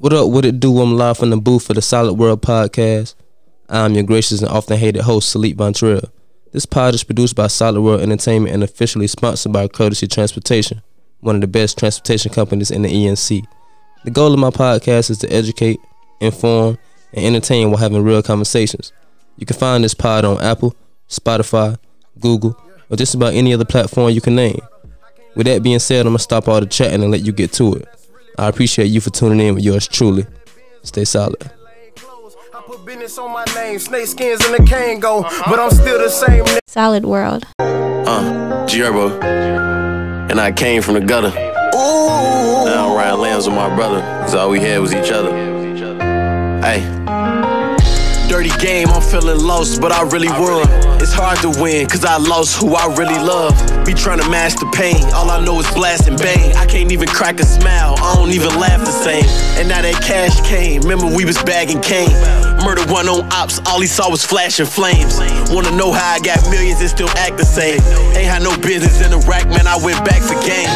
What up? What it do? I'm live from the booth for the Solid World podcast. I'm your gracious and often hated host, Salif Bontrell. This pod is produced by Solid World Entertainment and officially sponsored by Courtesy Transportation, one of the best transportation companies in the ENC. The goal of my podcast is to educate, inform, and entertain while having real conversations. You can find this pod on Apple, Spotify, Google, or just about any other platform you can name. With that being said, I'm gonna stop all the chatting and let you get to it. I appreciate you for tuning in with yours truly. Stay solid. I put business on my name, snake skins and the cane go, but I'm still the same. Solid World. Uh, Gerbo. And I came from the gutter. Now I'm riding lambs with my brother, cause all we had was each other. Hey. Dirty game, I'm feeling lost, but I really won. It's hard to win, cause I lost who I really love. Be trying to mask the pain, all I know is blast and bang. I can't even crack a smile, I don't even laugh the same. And now that cash came, remember we was bagging cane. Murder one on ops, all he saw was flashing flames. Wanna know how I got millions and still act the same. Ain't had no business in the rack, man, I went back for game.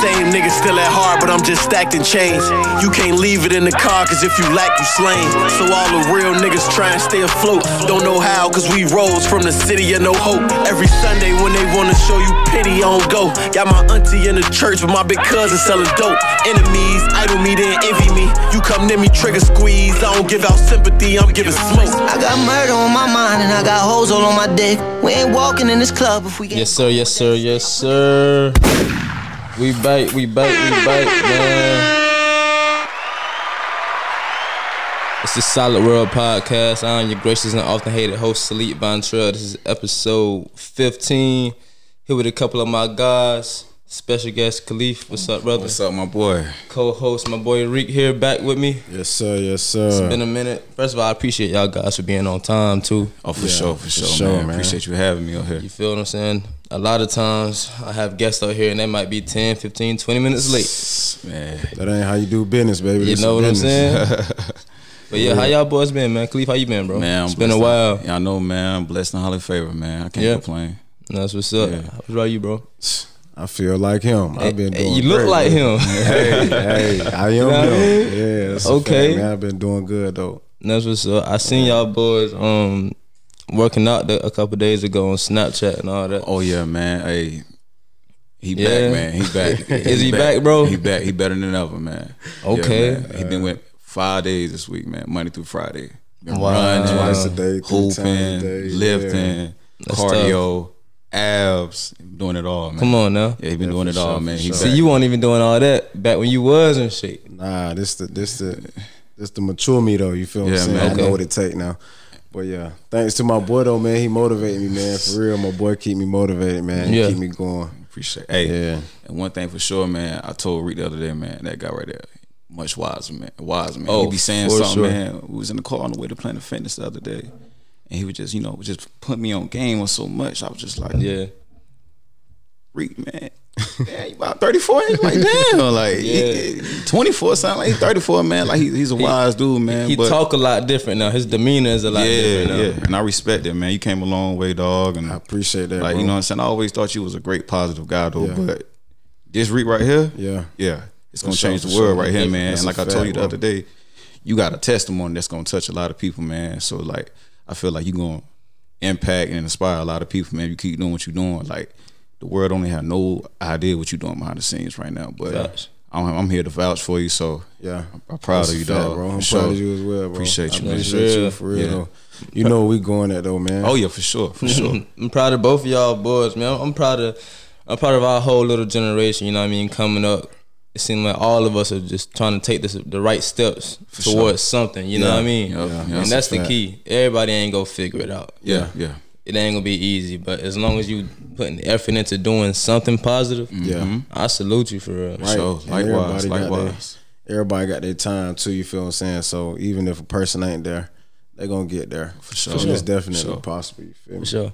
Same nigga still at heart, but I'm just stacked and change. You can't leave it in the car, cause if you lack, you slain. So all the real niggas try and stay afloat. Don't know how, cause we rose from the city of no hope. Every Sunday when they wanna show you pity, don't go. Got my auntie in the church with my big cousin selling dope. Enemies idle me, then envy me. You come near me, trigger squeeze. I don't give out sympathy, I'm giving smoke. I got murder on my mind and I got hoes all on my dick. We ain't walking in this club if we get Yes, sir. Yes, sir. Yes, sir. We bite. We bite. We bite, man. It's the Solid World podcast. I'm your gracious and often hated host, Salif Bontrell. This is episode 15. Here with a couple of my guys. Special guest Khalif. What's up, brother? What's up, my boy? Co-host, my boy Reek here, back with me. Yes, sir. Yes, sir. It's been a minute. First of all, I appreciate y'all guys for being on time too. Oh, for Yeah, sure, for for sure, sure, man. man. Appreciate you having me on here. You feel what I'm saying? A lot of times I have guests out here and they might be 10, 15, 20 minutes late. Man, that ain't how you do business, baby. You This know is what I'm saying? but yeah, how y'all boys been, man? Khalif, how you been, bro? man, I'm it's been a while. Y'all know, man. I'm blessed and highly favored, man. I can't Yeah. complain. That's what's up. Yeah. What's about you, bro? I feel like him. I've been Hey, doing. you look great, like man. him. hey, hey, I am know what I mean? Yeah, that's Okay. okay. man. I've been doing good though. That's what's up. I seen y'all boys um working out the, a couple days ago on Snapchat and all that. Oh yeah, man. Hey, he Yeah. back, man. He back. Is he back, bro? He back. He better than ever, man. Okay. Yeah, man. He been with five days this week, man. Monday through Friday. Been Wow. running, Twice a day, three times a hooping, day. lifting, That's cardio, abs, doing it all, man. Come on now. Yeah, he been Yeah, doing for it all, man. sure. See, you weren't even doing all that back when you was in shape. Nah, this the this the this the mature me though. You feel what Yeah, I'm saying? man. I Okay. know what it take now. But yeah, thanks to my boy though, man. He motivated me, man. For real, my boy keep me motivated, man. He Yeah. keep me going. Appreciate. It. Hey, Yeah. and one thing for sure, man. I told Rick the other day, man. That guy right there, much wiser, man. Wise man. Oh, he be saying something, sure. man. We was in the car on the way to Planet Fitness the other day, and he would just, you know, just put me on game with so much. I was just like, Yeah. Reek man. Man, you about 34? He's like, damn, like Yeah. 24 something like he's 34, man. Like he, he's a wise dude, man. He but talk a lot different now. His demeanor is a lot yeah, different now. yeah. And I respect it, man. You came a long way, dog. And I appreciate that. like, bro. you know what I'm saying? I always thought you was a great positive guy though, Yeah. but this Rick right here, Yeah. yeah, it's gonna sure, change the world sure. right here, Yeah, man. And like I told you the bro. other day, you got a testimony that's gonna touch a lot of people, man. So like, I feel like you're gonna impact and inspire a lot of people, man. You keep doing what you're doing. Like, the world only have no idea what you're doing behind the scenes right now, but uh, Facts. I'm, I'm here to vouch for you. So Yeah, I'm proud That's of you, fact, dog. bro. I'm For proud sure. of you as well, bro. Appreciate you, man. appreciate Yeah. you for real Yeah. though. You know we going at though, man. Oh yeah, for sure, for sure. I'm proud of both of y'all boys, man. I'm proud of I'm proud of our whole little generation, you know what I mean, coming up. It seems like all of us are just trying to take this the right steps sure. towards something, you know what I mean? Yeah. Yeah. And That's that's the key. Everybody ain't gonna figure it out. Yeah, yeah. It ain't gonna be easy, but as long as you putting effort into doing something positive, Yeah. I salute you for real. Right. Sure. And Likewise, everybody got likewise. their- everybody got their time too. You feel what I'm saying? So even if a person ain't there, they gonna get there for sure. And For it's definitely For sure. possible. You feel me? For sure.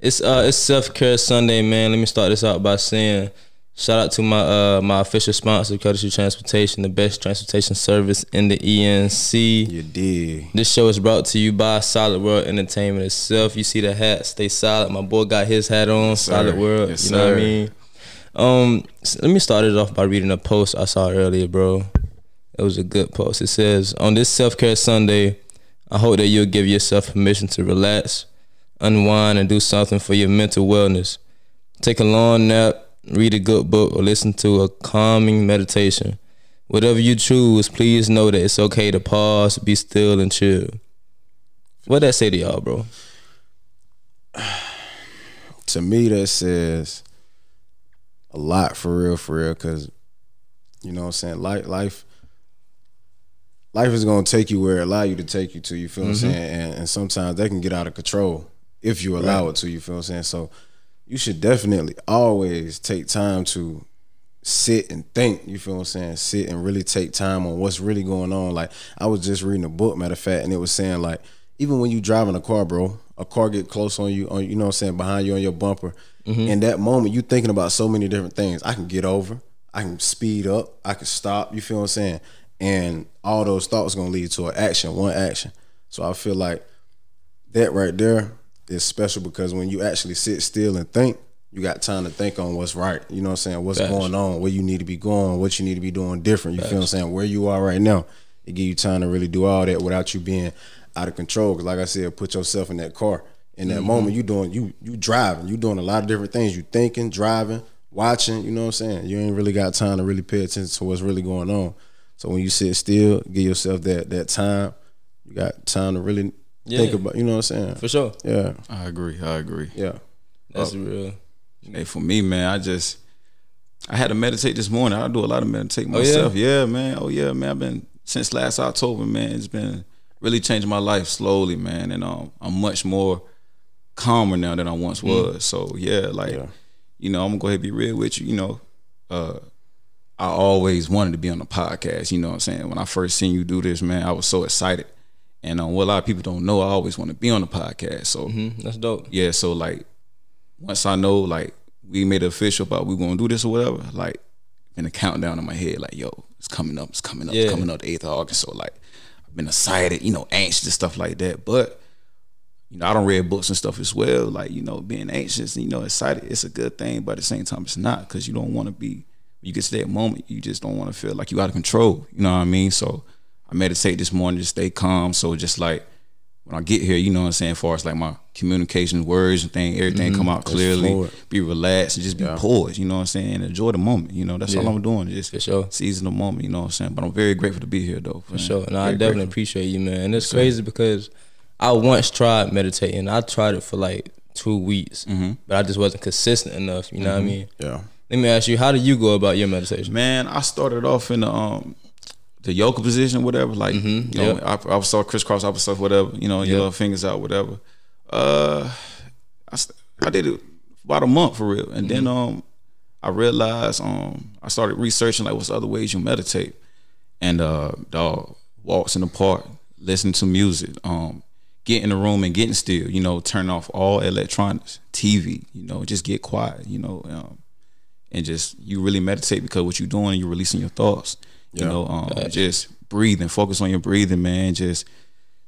It's uh it's self care Sunday, man. Let me start this out by saying shout out to my uh my official sponsor, Courtesy Transportation, the best transportation service in the ENC. You did. This show is brought to you by Solid World Entertainment itself. You see the hat, stay solid. My boy got his hat on, sir. Solid World. Yes, you know what I mean? Um, let me start it off by reading a post I saw earlier, bro. It was a good post. It says, On this self care Sunday, I hope that you'll give yourself permission to relax, unwind, and do something for your mental wellness. Take a long nap, read a good book, or listen to a calming meditation. Whatever you choose, please know that it's okay to pause, be still, and chill. What that say to y'all, bro? to me that says a lot for real, for real, because you know what I'm saying? Life life life is gonna take you where it allow you to take you to, you feel what I'm mm-hmm. saying? And, and sometimes that can get out of control if you allow it to, you feel what I'm saying? So you should definitely always take time to sit and think, you feel what I'm saying? Sit and really take time on what's really going on. Like I was just reading a book, matter of fact, and it was saying like even when you driving a car, bro, a car get close on you, on you know what I'm saying, behind you on your bumper. Mm-hmm. In that moment, you thinking about so many different things. I can get over, I can speed up, I can stop, you feel what I'm saying? And all those thoughts gonna lead to an action, one action. So I feel like that right there is special because when you actually sit still and think, you got time to think on what's right. You know what I'm saying? What's going on, where you need to be going, what you need to be doing different. You feel what I'm saying? Where you are right now. It give you time to really do all that without you being out of control. Cause like I said, put yourself in that car. In Mm-hmm. that moment, you doing you you driving. You doing a lot of different things. You thinking, driving, watching. You know what I'm saying? You ain't really got time to really pay attention to what's really going on. So when you sit still, give yourself that that time. You got time to really think Yeah. about. You know what I'm saying? For sure. Yeah, I agree. I agree. yeah. That's real. Hey, for me, man, I just I had to meditate this morning. I do a lot of meditate Oh, yeah? myself. yeah? man. Oh yeah, man. I've been since last October, man. It's been really changing my life slowly, man. And um, I'm much more calmer now than I once Mm. was. So yeah, like Yeah. you know, I'm gonna go ahead and be real with you. You know, uh, I always wanted to be on the podcast. You know what I'm saying? When I first seen you do this, man, I was so excited. And um, what a lot of people don't know, I always want to be on the podcast. So Mhm, That's dope. yeah, so like once I know like we made it official about we gonna do this or whatever, like in a countdown in my head, like yo, it's coming up, it's coming up, Yeah. it's coming up the eighth of August. So like I've been excited, you know, anxious and stuff like that. But you know, I don't read books and stuff as well. Like you know, being anxious, and, you know, excited, it's a good thing, but at the same time, it's not because you don't want to be. You get to that moment, you just don't want to feel like you out of control. You know what I mean? So I meditate this morning to stay calm. So just like when I get here, you know what I'm saying, as far as like my communication, words and thing, everything mm-hmm. come out clearly, be relaxed and just be poised, you know what I'm saying, and enjoy the moment. You know, that's all I'm doing. Just For sure. seizing the moment, you know what I'm saying. But I'm very grateful to be here though. For sure. No, I definitely appreciate you, man. And it's crazy because I once tried meditating. I tried it for like two weeks, mm-hmm. but I just wasn't consistent enough. You know what I mm-hmm. mean? Yeah. Let me ask you, how do you go about your meditation? Man, I started off in the um the yoga position, whatever. Like you know, yep. I, I saw crisscross opposite, whatever. You know, your little fingers out, whatever. Uh, I I did it about a month for real, and then um I realized um I started researching like what's other ways you meditate, and uh dog walks in the park, listening to music, um get in the room and getting still. You know, turn off all electronics, TV. You know, just get quiet. You know. Um, and just you really meditate because what you're doing, you're releasing your thoughts. You know, um, just breathing, focus on your breathing, man. Just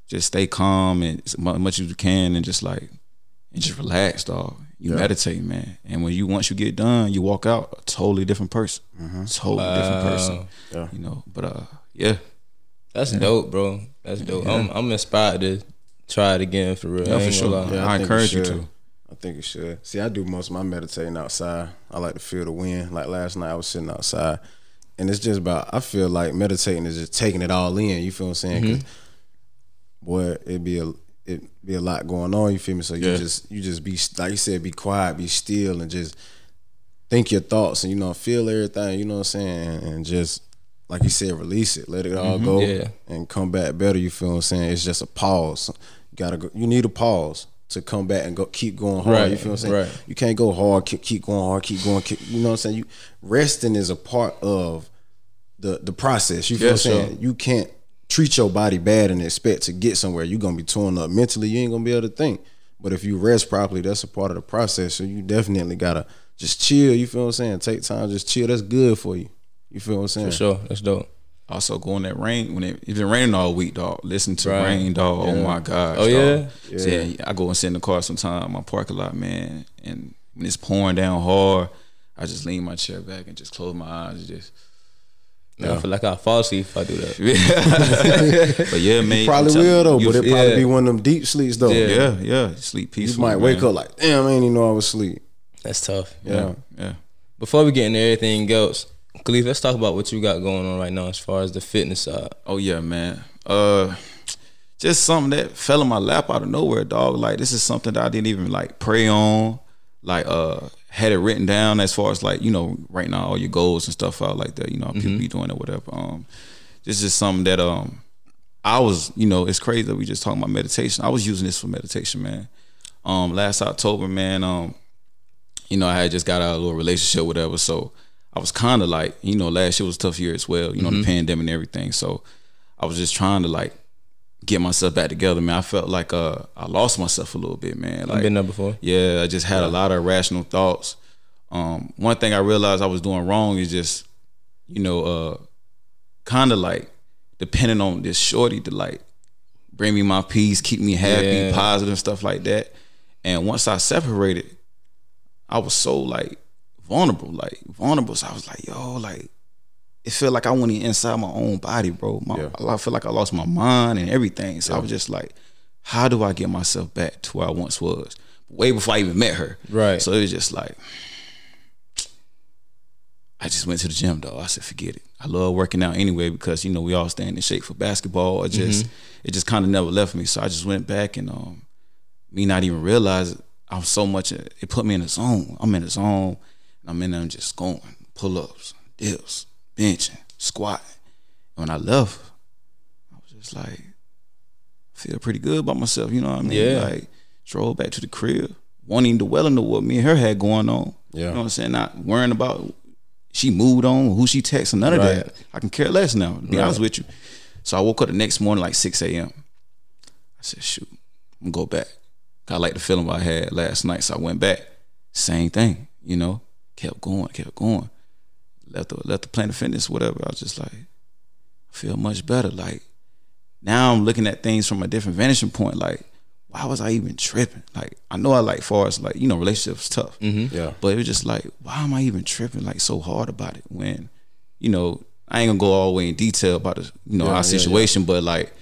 just stay calm and as much as you can, and just like and just relax, dog. You meditate, man. And when you once you get done, you walk out a totally different person, totally different person. Yeah. You know, but uh, yeah, That's dope, bro. That's dope. I'm I'm inspired to try it again for real. Yeah, for sure. gonna. Yeah. I think encourage you to. I think you should. See, I do most of my meditating outside. I like to feel the wind. Like last night, I was sitting outside, and it's just about. I feel like meditating is just taking it all in. You feel what I'm saying? Mm-hmm. 'Cause, boy, it'd be a it be a lot going on. You feel me? So you Yeah. just you just be like you said, be quiet, be still, and just think your thoughts, and you know, feel everything. You know what I'm saying? And, and just like you said, release it, let it all mm-hmm. go, Yeah. and come back better. You feel what I'm saying? It's just a pause. You gotta go. You need a pause to come back and go keep going hard. Right, You feel what I'm saying? right. You can't go hard, keep, keep going hard, keep going. Keep, you know what I'm saying? You resting is a part of the the process. You feel Yeah, what I'm saying? sure. You can't treat your body bad and expect to get somewhere. You're gonna be torn up mentally. You ain't gonna be able to think. But if you rest properly, that's a part of the process. So you definitely gotta just chill. You feel what I'm saying? Take time, just chill. That's good for you. You feel what I'm saying? For sure. That's dope. Also, go in that rain when it, it's been raining all week, dog. Listen to Right. rain, dog. Oh my gosh. Oh, dog. yeah? So, yeah, I go and sit in the car sometime, my parking lot, man. And when it's pouring down hard, I just lean my chair back and just close my eyes and just Man, I feel like I fall asleep if I do that. but yeah, man. Probably will though, you, but it you- probably yeah. be one of them deep sleeps though. Yeah. yeah, yeah. Sleep You peacefully. might wake up like, damn, I ain't even know I was asleep. That's tough. Yeah. Yeah. Before we get into everything else, Khalif, let's talk about what you got going on right now as far as the fitness side. Oh yeah, man. Uh just something that fell in my lap out of nowhere, dog. Like this is something that I didn't even like pray on. Like uh had it written down as far as like, you know, right now all your goals and stuff out like that, you know, people be doing it, whatever. Um this is something that um I was, you know, it's crazy that we just talking about meditation. I was using this for meditation, man. Um last October, man, um, you know, I had just got out of a little relationship, whatever. So I was kind of like, you know, last year was a tough year as well, you know, the pandemic and everything. So I was just trying to like get myself back together, man. I felt like uh I lost myself a little bit, man. Like I've been there before. yeah, I just had a lot of irrational thoughts. Um, one thing I realized I was doing wrong is just, you know, uh, kind of like depending on this shorty to like bring me my peace, keep me happy, Yeah. positive stuff like that. And once I separated, I was so like vulnerable, like vulnerable. So I was like, yo, like it felt like I went inside my own body, bro. My, Yeah. I feel like I lost my mind and everything. So I was just like, how do I get myself back to where I once was? Way before I even met her. Right. So it was just like, I just went to the gym though. I said, forget it. I love working out anyway because you know we all stand in shape for basketball. It just it just kind of never left me. So I just went back and um, me not even realize I was so much. It put me in the zone. I'm in the zone. I'm in there just going pull ups, dips, benching, squatting. And when I left, I was just like, feel pretty good about myself. You know what I mean? Yeah. Like drove back to the crib, wanting to well into what me and her had going on. Yeah. You know what I'm saying? Not worrying about she moved on, who she texting, none of Right. that. I can care less now, to be honest with you. So I woke up the next morning like 6 a.m. I said, shoot, I'm gonna go back. I like the feeling I had last night, so I went back. Same thing, you know, kept going, kept going. Left the left the Planet Fitness, whatever. I was just like, I feel much better. Like now I'm looking at things from a different vantage point. Like, why was I even tripping? Like, I know I like far as like, you know, relationships tough. Mm-hmm. Yeah. But it was just like, why am I even tripping like so hard about it when, you know, I ain't gonna go all the way in detail about the, you know, Yeah, our yeah, situation, but like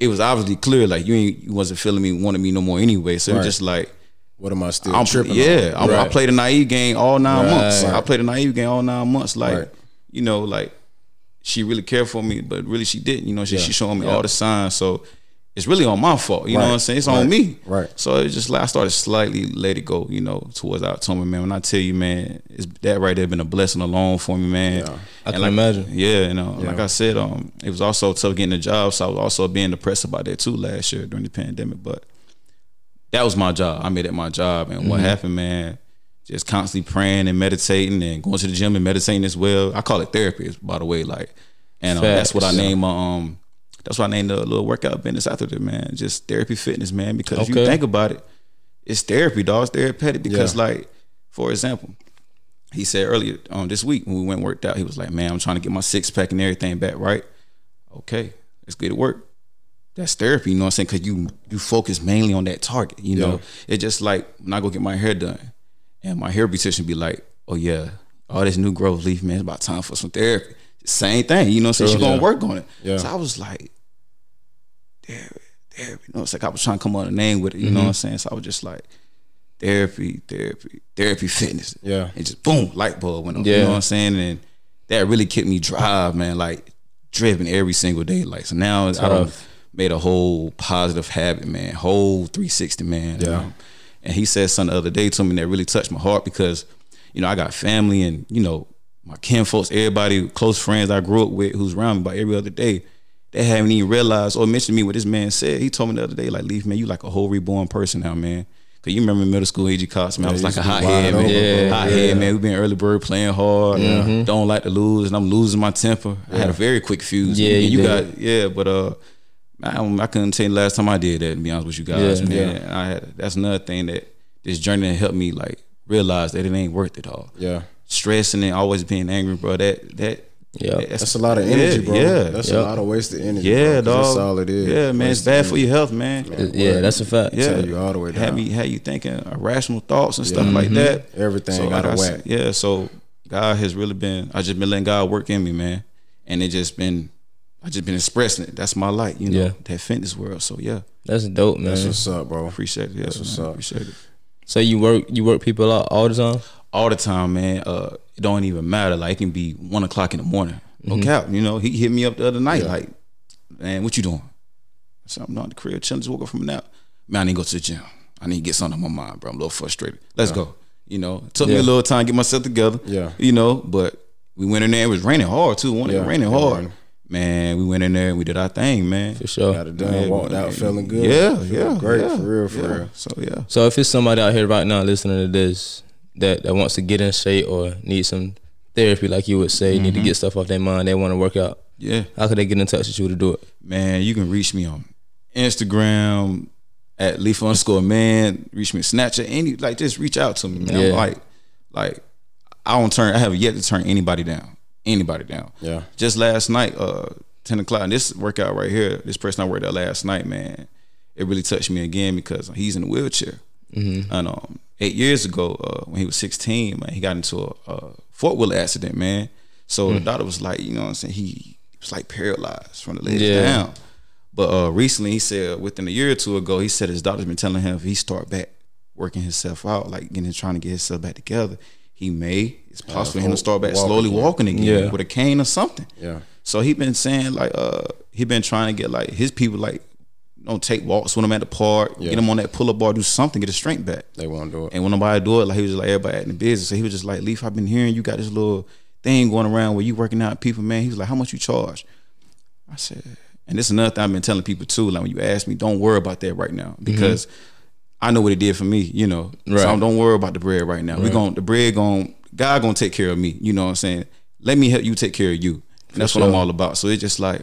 it was obviously clear like you ain't you wasn't feeling me, wanted me no more anyway. So it was just like What am I still I'm tripping? Yeah, on? I'm, I played a naive game all nine Right. months. I played a naive game all nine months. Like, Right. you know, like she really cared for me, but really she didn't. You know, she Yeah. she showing me all the signs. So it's really on my fault. You know what I'm saying? It's Right. on me. Right. So it's just like I started slightly let it go. You know, towards October, man. When I tell you, man, it's that right there been a blessing alone for me, man. Yeah. I And can like- imagine. Yeah, you know, Yeah. like I said, um, it was also tough getting a job, so I was also being depressed about that too last year during the pandemic. But that was my job. I made it my job, and Mm-hmm. what happened, man? Just constantly praying and meditating and going to the gym and meditating as well. I call it therapy, by the way. Like, and um, that's what I name my um. That's why I named the little workout business after it, man. Just therapy fitness, man. Because if you think about it, it's therapy, dog. It's therapeutic because, Yeah. like, for example, he said earlier um, this week when we went and worked out, he was like, "Man, I'm trying to get my six pack and everything back right." Okay, let's get it work. That's therapy, you know what I'm saying? Because you you focus mainly on that target. You know, it's just like when I go get my hair done, and my hair beautician be like, "Oh yeah, all this new growth leaf, man, it's about time for some therapy." Same thing, you know. So True. she's gonna work on it. Yeah. So I was like, therapy, therapy. You know, it's like I was trying to come up with a name with it. You know what I'm mm-hmm. saying? So I was just like, therapy, therapy, therapy, fitness. Yeah. And just boom, light bulb went on. Yeah. You know what I'm saying? And that really kept me drive, man. Like driven every single day. Like so now I don't. Made a whole positive habit, man. Whole 360, man. Yeah. Um, and he said something the other day to me that really touched my heart because, you know, I got family and, you know, my kin folks, everybody, close friends I grew up with who's around me by every other day. They haven't even realized or mentioned me what this man said. He told me the other day, like, Leaf, man, you like a whole reborn person now, man. Cause you remember middle school, AG Cox, man, I was like a hot head, man. bro. hot Yeah. head, man. We been early bird playing hard. Don't like to lose, and I'm losing my temper. I had a very quick fuse. Yeah, And you you got yeah, but uh, I, I couldn't tell you the last time I did that. To be honest with you guys, Yeah, man, And I had that's another thing that this journey helped me like realize that it ain't worth it all. Yeah. Stressing and always being angry, bro. That that Yeah. That's a lot of energy, yeah, bro. Yeah, That's Yep. a lot of wasted energy. yeah, bro, 'cause dog. That's all it is. Yeah, man, it's Wasted bad for your health, man. yeah, that's a fact. Yeah, Tell you all the way Had down. me, had you thinking irrational thoughts and stuff Yeah. like mm-hmm. that. Everything So, got like a I said, whack. Yeah, so God has really been. I just been letting God work in me, man, and it just been. I just been expressing it. That's my light, you know, Yeah. that fitness world. So yeah, That's dope, man. That's what's up, bro. appreciate it. Yeah, That's what's man, up. Appreciate it. so you work you work people out all the time. all the time, man. Uh, it don't even matter. Like it can be one o'clock in the morning. No Mm-hmm. cap. You know, he hit me up the other night. Like, man, what you doing? I said, I'm not in the crib. Chilling. Just woke up from a nap. Man, I need to go to the gym. I need to get something on my mind, bro. I'm a little frustrated. Let's go. You know, it took me a little time to get myself together. Yeah. You know, but we went in there. It was raining hard too. One, it Yeah, was raining it hard. Raining. Man, we went in there and we did our thing, man. For sure. Got it done. Man, walked out feeling good. Yeah, Feeling yeah, great yeah, for real, for yeah. real. So yeah, So if it's somebody out here right now listening to this that, that wants to get in shape or need some therapy, like you would say, need to mm-hmm. get stuff off their mind, they want to work out. yeah. How could they get in touch with you to do it? man, you can reach me on Instagram at leaf underscore man. Reach me on Snapchat. Any like just reach out to me, man. Yeah. I'm like, like I don't turn. I have yet to turn anybody down. Anybody down. Yeah. Just last night, uh, ten o'clock. And this workout right here, this person I worked out last night, man, it really touched me again because he's in a wheelchair. And um, eight years ago, uh, when he was sixteen, man, he got into a, a four wheel accident, man. So the daughter was like, you know, what I'm saying he was like paralyzed from the legs Yeah. down. But uh, recently, he said within a year or two ago, he said his daughter's been telling him if he start back working himself out, like getting trying to get himself back together, he may it's possible for him to start back walk slowly walking again Yeah. with a cane or something. Yeah. So he been saying like uh he been trying to get like his people like you know take walks with him at the park, Yeah. get him on that pull up bar, do something, get his strength back. They won't do it. And when nobody do it, like he was just like everybody acting busy. So he was just like, Leaf, I've been hearing you got this little thing going around where you working out people, man. He was like, How much you charge? I said, and this is another thing I've been telling people too. Like when you ask me, don't worry about that right now because I know what it did for me. You know, Right. so don't worry about the bread right now. We going the bread going God gonna take care of me. You know what I'm saying? Let me help you take care of you. And that's what I'm all about. So it's just like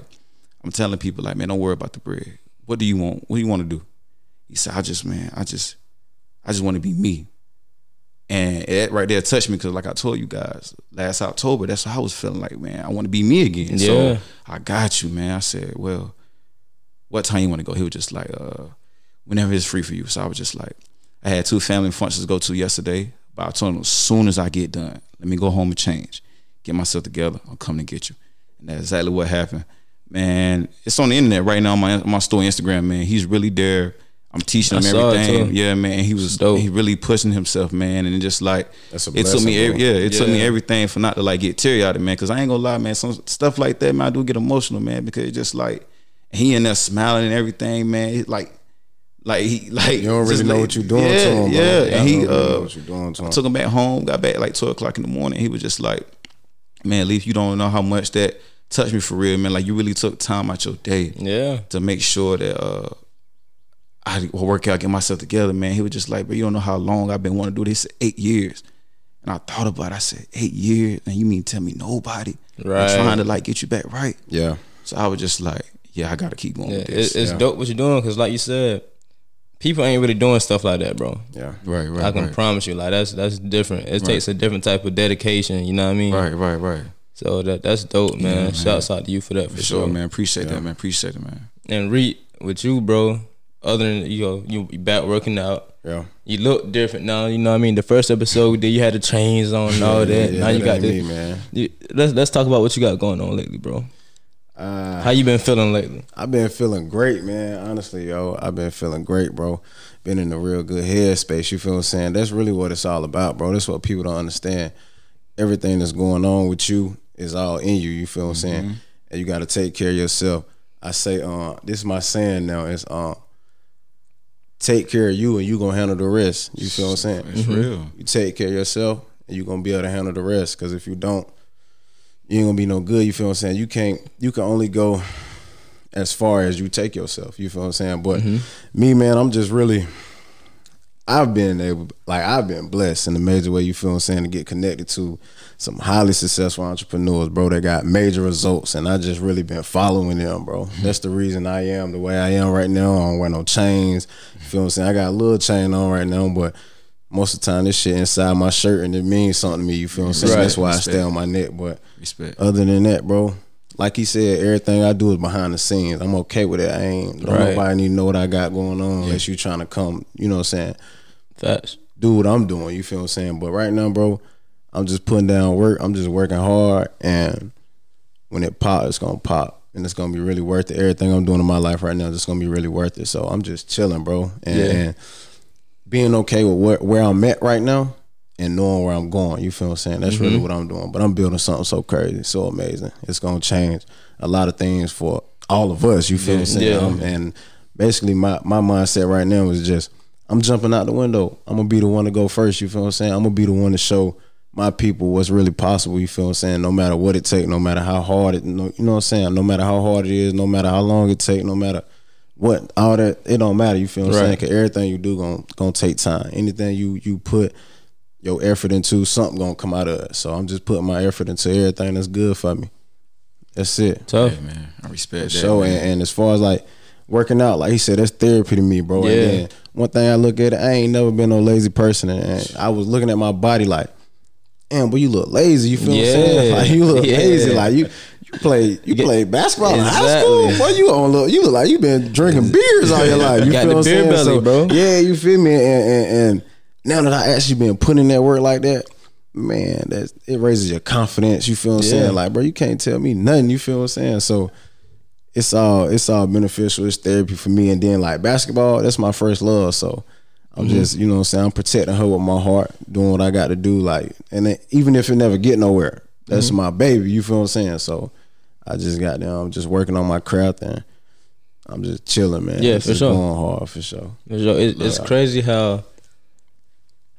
I'm telling people like, man, don't worry about the bread. What do you want? What do you want to do? He said, I just, man, I just, I just want to be me. And it right there touched me because, like I told you guys last October, that's how I was feeling like, man, I want to be me again. Yeah. So I got you, man. I said, well, what time you want to go? He was just like, uh, whenever it's free for you. So I was just like, I had two family functions to go to yesterday, but I told him as soon as I get done, let me go home and change, get myself together. I'll come to get you. And that's exactly what happened. Man, it's on the internet right now my my store Instagram, man. He's really there. I'm teaching him everything. Yeah, man. He was dope. he really pushing himself, man. And just like it took me, every, yeah, it took me everything for not to like get teary eyed, man. Cause I ain't gonna lie, man. Some stuff like that, man, I do get emotional, man. Because it's just like he in there smiling and everything, man. It like, like he like You don't really know like- what you're doing yeah, to him. Yeah, You and he really uh what you're doing to him. took him back home. Got back like twelve o'clock in the morning. He was just like, man, Leaf, you don't know how much that touched me for real, man. Like you really took time out your day Yeah. to make sure that uh I will work out, get myself together, man. He was just like, but you don't know how long I've been wanting to do this. Eight years. And I thought about it. I said, eight years? And you mean tell me nobody? Right. trying to like get you back right. Yeah. So I was just like, yeah, I gotta keep going Yeah, with this. it's Yeah. dope what you're doing because, like you said, people ain't really doing stuff like that, bro. Yeah. right, right, I can right. promise you, like that's that's different. It takes a different type of dedication. You know what I mean? right, right, right. So that that's dope, man. man. Shouts out to you for that for, For sure, sure, man. Appreciate that, man. Appreciate it, man. And Reed, with you, bro. Other than you know, you you back working out. Yeah. You look different now. You know what I mean. The first episode we did, you had the chains on and all that. Yeah, now you got ain't the. me, man. You, let's let's talk about what you got going on lately, bro. Uh, How you been feeling lately? I've been feeling great, man. Honestly, yo, I've been feeling great, bro. Been in a real good headspace. You feel what I'm saying? That's really what it's all about, bro. That's what people don't understand. Everything that's going on with you is all in you. You feel what I'm saying? And you got to take care of yourself. I say, uh, this is my saying now. It's uh, take care of you, and you gonna handle the rest. You feel what I'm saying? It's real. You take care of yourself, and you're gonna be able to handle the rest. Because if you don't, you ain't gonna be no good. You feel what I'm saying? You can't. You can only go as far as you take yourself. You feel what I'm saying? But mm-hmm. me, man, I'm just really. I've been able, like I've been blessed in a major way. You feel what I'm saying to get connected to some highly successful entrepreneurs, bro. That got major results, and I just really been following them, bro. Mm-hmm. That's the reason I am the way I am right now. I don't wear no chains. You feel what I'm saying? I got a little chain on right now, but most of the time this shit inside my shirt and it means something to me. You feel what I'm saying? That's why I stay on my neck. But Respect. other than that, bro, like he said, everything I do is behind the scenes. I'm okay with it. I ain't don't Right. nobody need to know what I got going on unless you trying to come, you know what I'm saying, That's do what I'm doing. You feel what I'm saying? But right now, bro, I'm just putting down work. I'm just working hard, and when it pop, it's gonna pop, and it's gonna be really worth it. Everything I'm doing in my life right now is just gonna be really worth it. So I'm just chilling, bro, and, Yeah. and being okay with where, where I'm at right now, and knowing where I'm going. You feel what I'm saying? That's really mm-hmm. what I'm doing. But I'm building something so crazy, so amazing. It's gonna change a lot of things for all of us. You feel what I'm saying? Yeah. And basically, my my mindset right now is just I'm jumping out the window. I'm gonna be the one to go first. You feel what I'm saying? I'm gonna be the one to show my people what's really possible. You feel what I'm saying? No matter what it take, no matter how hard it, no, you know what I'm saying? No matter how hard it is, no matter how long it take, no matter what all that, it don't matter. You feel what I'm saying? Cause everything you do gonna gonna take time. Anything you you put your effort into, something gonna come out of it. So I'm just putting my effort into everything that's good for me. That's it. Tough. Yeah, man. I respect that. So and, and as far as like working out, like he said, that's therapy to me, bro. Yeah. And then one thing I look at it, I ain't never been no lazy person, and, and I was looking at my body like, damn, but you look lazy. You feel what I'm saying? Like you look Yeah. lazy. Like you play you get- play basketball in high school. Exactly. Boy, you don't look you look like you been drinking beers all your life. You Got feel the what I'm beer saying? belly, So, bro. Yeah, you feel me? And, and and now that I actually been putting that work like that. Man, that it raises your confidence. You feel what I'm Yeah. saying? Like, bro, you can't tell me nothing. You feel what I'm saying? So, it's all it's all beneficial. It's therapy for me. And then like basketball, that's my first love. So I'm Mm-hmm. just you know what I'm saying. I'm protecting her with my heart, doing what I got to do. Like, and it, even if it never get nowhere, that's Mm-hmm. my baby. You feel what I'm saying? So I just got down. I'm just working on my craft and I'm just chilling, man. Yeah, It's for sure. Going hard for sure. For sure. It, it's uh, crazy how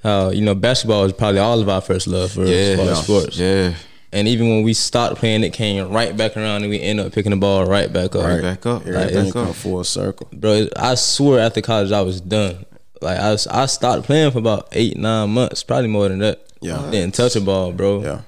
how you know basketball is probably all of our first love for yeah, as far yeah. sports. Yeah. And even when we stopped playing, it came right back around, and we end up picking the ball right back up. Right back up. Right Everything back come up. full circle. Bro, I swear after college I was done. Like I, was- I stopped playing for about eight nine months, probably more than that. Yeah. didn't touch a ball, bro. Yeah.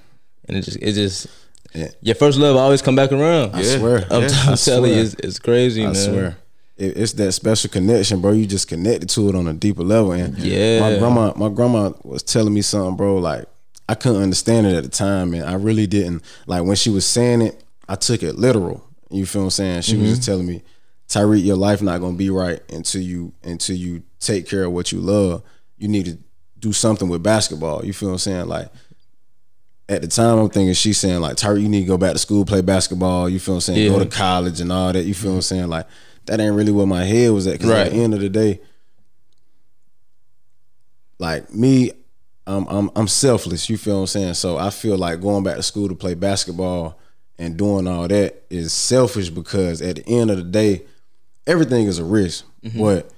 and it just it just Yeah. your first love always come back around. I swear. I'm, Yeah, I'm telling you, it's, it's crazy, I man. swear. It, it's that special connection, bro. You just connected to it on a deeper level. And Yeah. my grandma, my grandma was telling me something, bro. Like I couldn't understand it at the time, and I really didn't. Like when she was saying it, I took it literal. You feel what I'm saying? She was just mm-hmm. telling me, Tyrik, your life not gonna be right until you until you take care of what you love. You need to do something with basketball. You feel what I'm saying? Like at the time, I'm thinking she's saying like Tyrik, you need to go back to school, play basketball. You feel what I'm saying? Go to college and all that. You feel what I'm saying? Like that ain't really where my head was at. Cause Right. at the end of the day, like me, I'm I'm I'm selfless. You feel what I'm saying? So I feel like going back to school to play basketball and doing all that is selfish because at the end of the day, everything is a risk. Mm-hmm. But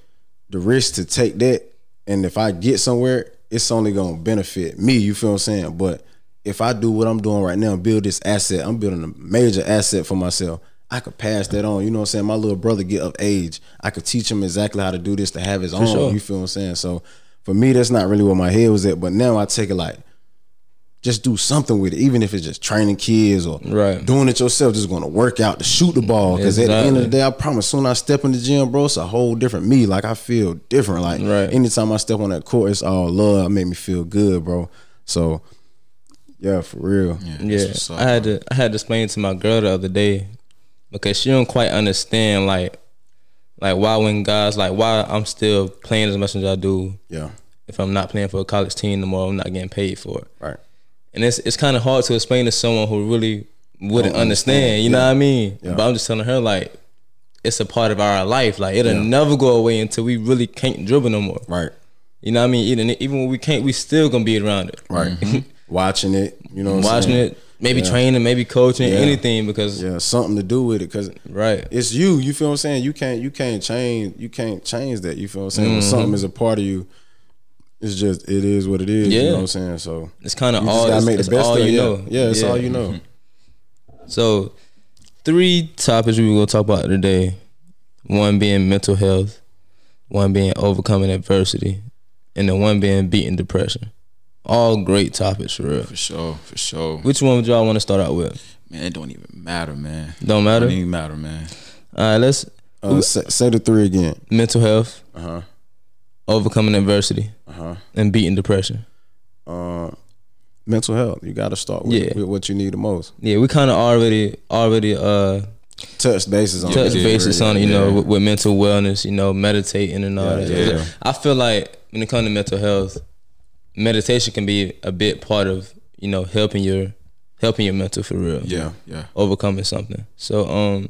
the risk to take that, and if I get somewhere, it's only gonna benefit me. You feel what I'm saying? But if I do what I'm doing right now, and build this asset, I'm building a major asset for myself. I could pass that on. You know what I'm saying? My little brother get of age. I could teach him exactly how to do this to have his own. sure. You feel what I'm saying? So for me, that's not really where my head was at. But now I take it like just do something with it, even if it's just training kids or Right. doing it yourself, just going to work out to shoot the ball. Because at the end of the day, I promise, soon I step in the gym, bro, it's a whole different me. Like I feel different. Like Right. anytime I step on that court, it's all love. It make me feel good, bro. So yeah, for real. Yeah, what's up, I had to I had to explain to my girl the other day because she don't quite understand like like why when guys like why I'm still playing as much as I do Yeah. if I'm not playing for a college team no more I'm not getting paid for it Right. and it's it's kind of hard to explain to someone who really wouldn't Don't understand, understand, you know what I mean Yeah. but I'm just telling her like it's a part of our life like it'll Yeah. never go away until we really can't dribble no more Right. you know what I mean even even when we can't we still gonna be around it Right. Mm-hmm. Watching it, you know what I'm watching saying? it maybe Yeah. training maybe coaching Yeah. anything because Yeah, something to do with it because right it's you. You feel what I'm saying? You can't you can't change you can't change that. You feel what I'm saying? Mm-hmm. When something is a part of you, it's just it is what it is. You Yeah. know what I'm saying? So It's kind of you all. gotta make it's the best all of you yeah. know. Yeah, it's all you know. So, three topics we were gonna talk about today. One being mental health, one being overcoming adversity, and then one being beating depression. All great topics for real. For sure. For sure. Which one would y'all want to start out with? Man, it don't even matter, man. Don't matter. Don't even matter, man. All right, let's Uh, say, say the three again. mental health, Uh huh. overcoming adversity, Uh huh. and beating depression. Uh, mental health. You got to start with, Yeah. with what you need the most. Yeah, we kind of already already uh Touch bases on touch bases on it, you know, with, with mental wellness, you know, meditating and all Yeah, that. yeah. I feel like when it comes to mental health, meditation can be a big part of you know, helping your helping your mental for real. Yeah, yeah. Overcoming something. So um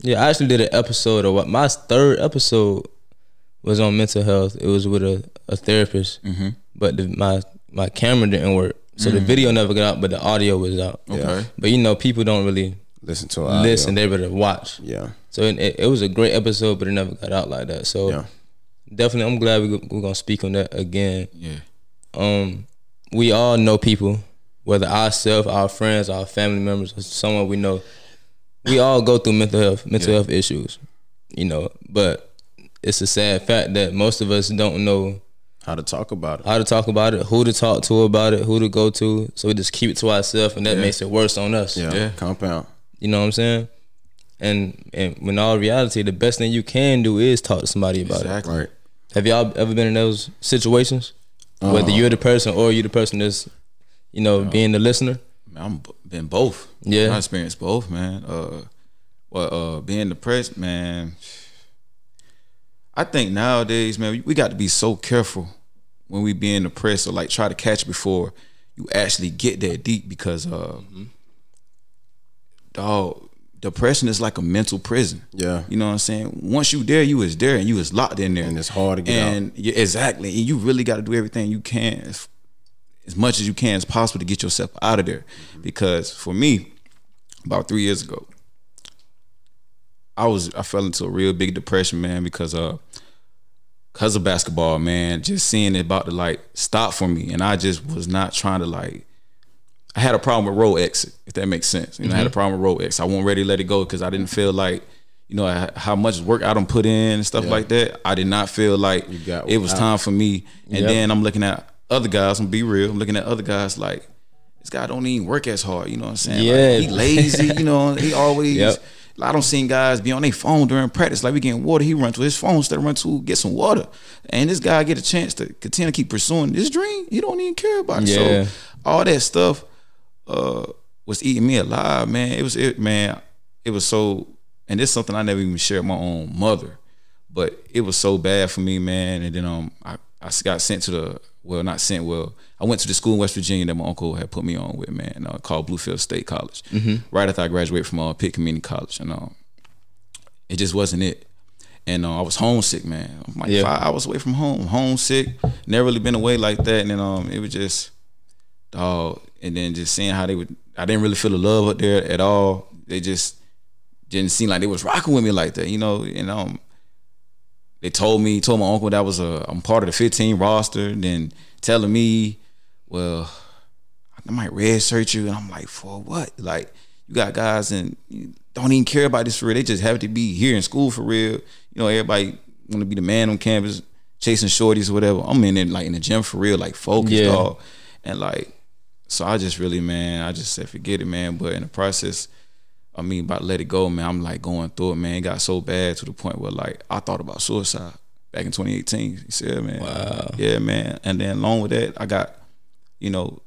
yeah, I actually did an episode of what my third episode was on mental health. It was with a, a therapist. Mm-hmm. But the, my my camera didn't work. So the video never got out, but the audio was out. Okay. But you know, people don't really Listen to audio. listen, they better watch. Yeah. So it, it, it was a great episode, but it never got out like that. So Yeah. definitely, I'm glad we, we're gonna speak on that again. Yeah. Um, we all know people, whether ourselves, our friends, our family members, or someone we know. We all go through mental health, mental health issues, you know. But it's a sad fact that most of us don't know How to talk about it. how to talk about it, who to talk to about it, who to go to. So we just keep it to ourselves, and that Yeah. makes it worse on us. Yeah. Yeah. Compound. You know what I'm saying? And and when all reality, the best thing you can do is talk to somebody about it. Exactly. Right. Have y'all ever been in those situations? Uh-huh. Whether you're the person or you're the person that's, you know, being the listener. Man, I'm b- been both. Yeah. I experienced both, man. Uh, well, uh, being depressed, man. I think nowadays, man, we- got to be so careful when we being depressed or like try to catch before you actually get that deep because, uh, dog, depression is like a mental prison. Yeah. You know what I'm saying? Once you there, you is there and you is locked in there. And it's hard to get out. and yeah, exactly. And you really got to do everything you can as, as much as you can as possible to get yourself out of there. Because for me, about three years ago, I was I fell into a real big depression, man, because uh because of basketball, man, just seeing it about to like stop for me. And I just was not trying to like I had a problem with road exit, if that makes sense. You know, I had Mm-hmm. a problem with road exit. I wasn't ready to let it go because I didn't feel like, you know, I- how much work I don't put in and stuff like that. I did not feel like it was out. time for me. And Yep. then I'm looking at other guys, I'm be real. I'm looking at other guys like this guy don't even work as hard. You know what I'm saying? Like, Yeah. he lazy. You know, he always. Yep. I don't seen guys be on their phone during practice. Like we getting water, he run to his phone instead of run to get some water. And this guy get a chance to continue to keep pursuing this dream. He don't even care about it. Yeah. So all that stuff uh, was eating me alive, man. It was it, man. It was so, and this is something I never even shared with my own mother, but it was so bad for me, man. And then um, I I got sent to the well, not sent. Well, I went to the school in West Virginia that my uncle had put me on with, man, uh, called Bluefield State College. Right after I graduated from uh, Pitt Community College, and um, it just wasn't it. And uh, I was homesick, man. I'm like Yeah. five hours away from home, homesick. Never really been away like that. And then um, it was just, dog. And then just seeing how they would, I didn't really feel the love up there at all. They just didn't seem like they was rocking with me like that, you know. And um, they told me, told my uncle that was a, I'm part of the 15 roster. Then telling me, well, I might redshirt you, and I'm like, for what? Like, you got guys and you don't even care about this for real. They just have to be here in school for real. You know, everybody want to be the man on campus, chasing shorties or whatever. I'm in it like in the gym for real, like focused, Yeah. dog. And like, so I just really, man, I just said forget it, man. But in the process, I mean, about let it go, man. I'm like going through it, man. It got so bad to the point where like I thought about suicide back in 2018. You see it, man? Wow. Yeah, man. And then along with that, I got, you know,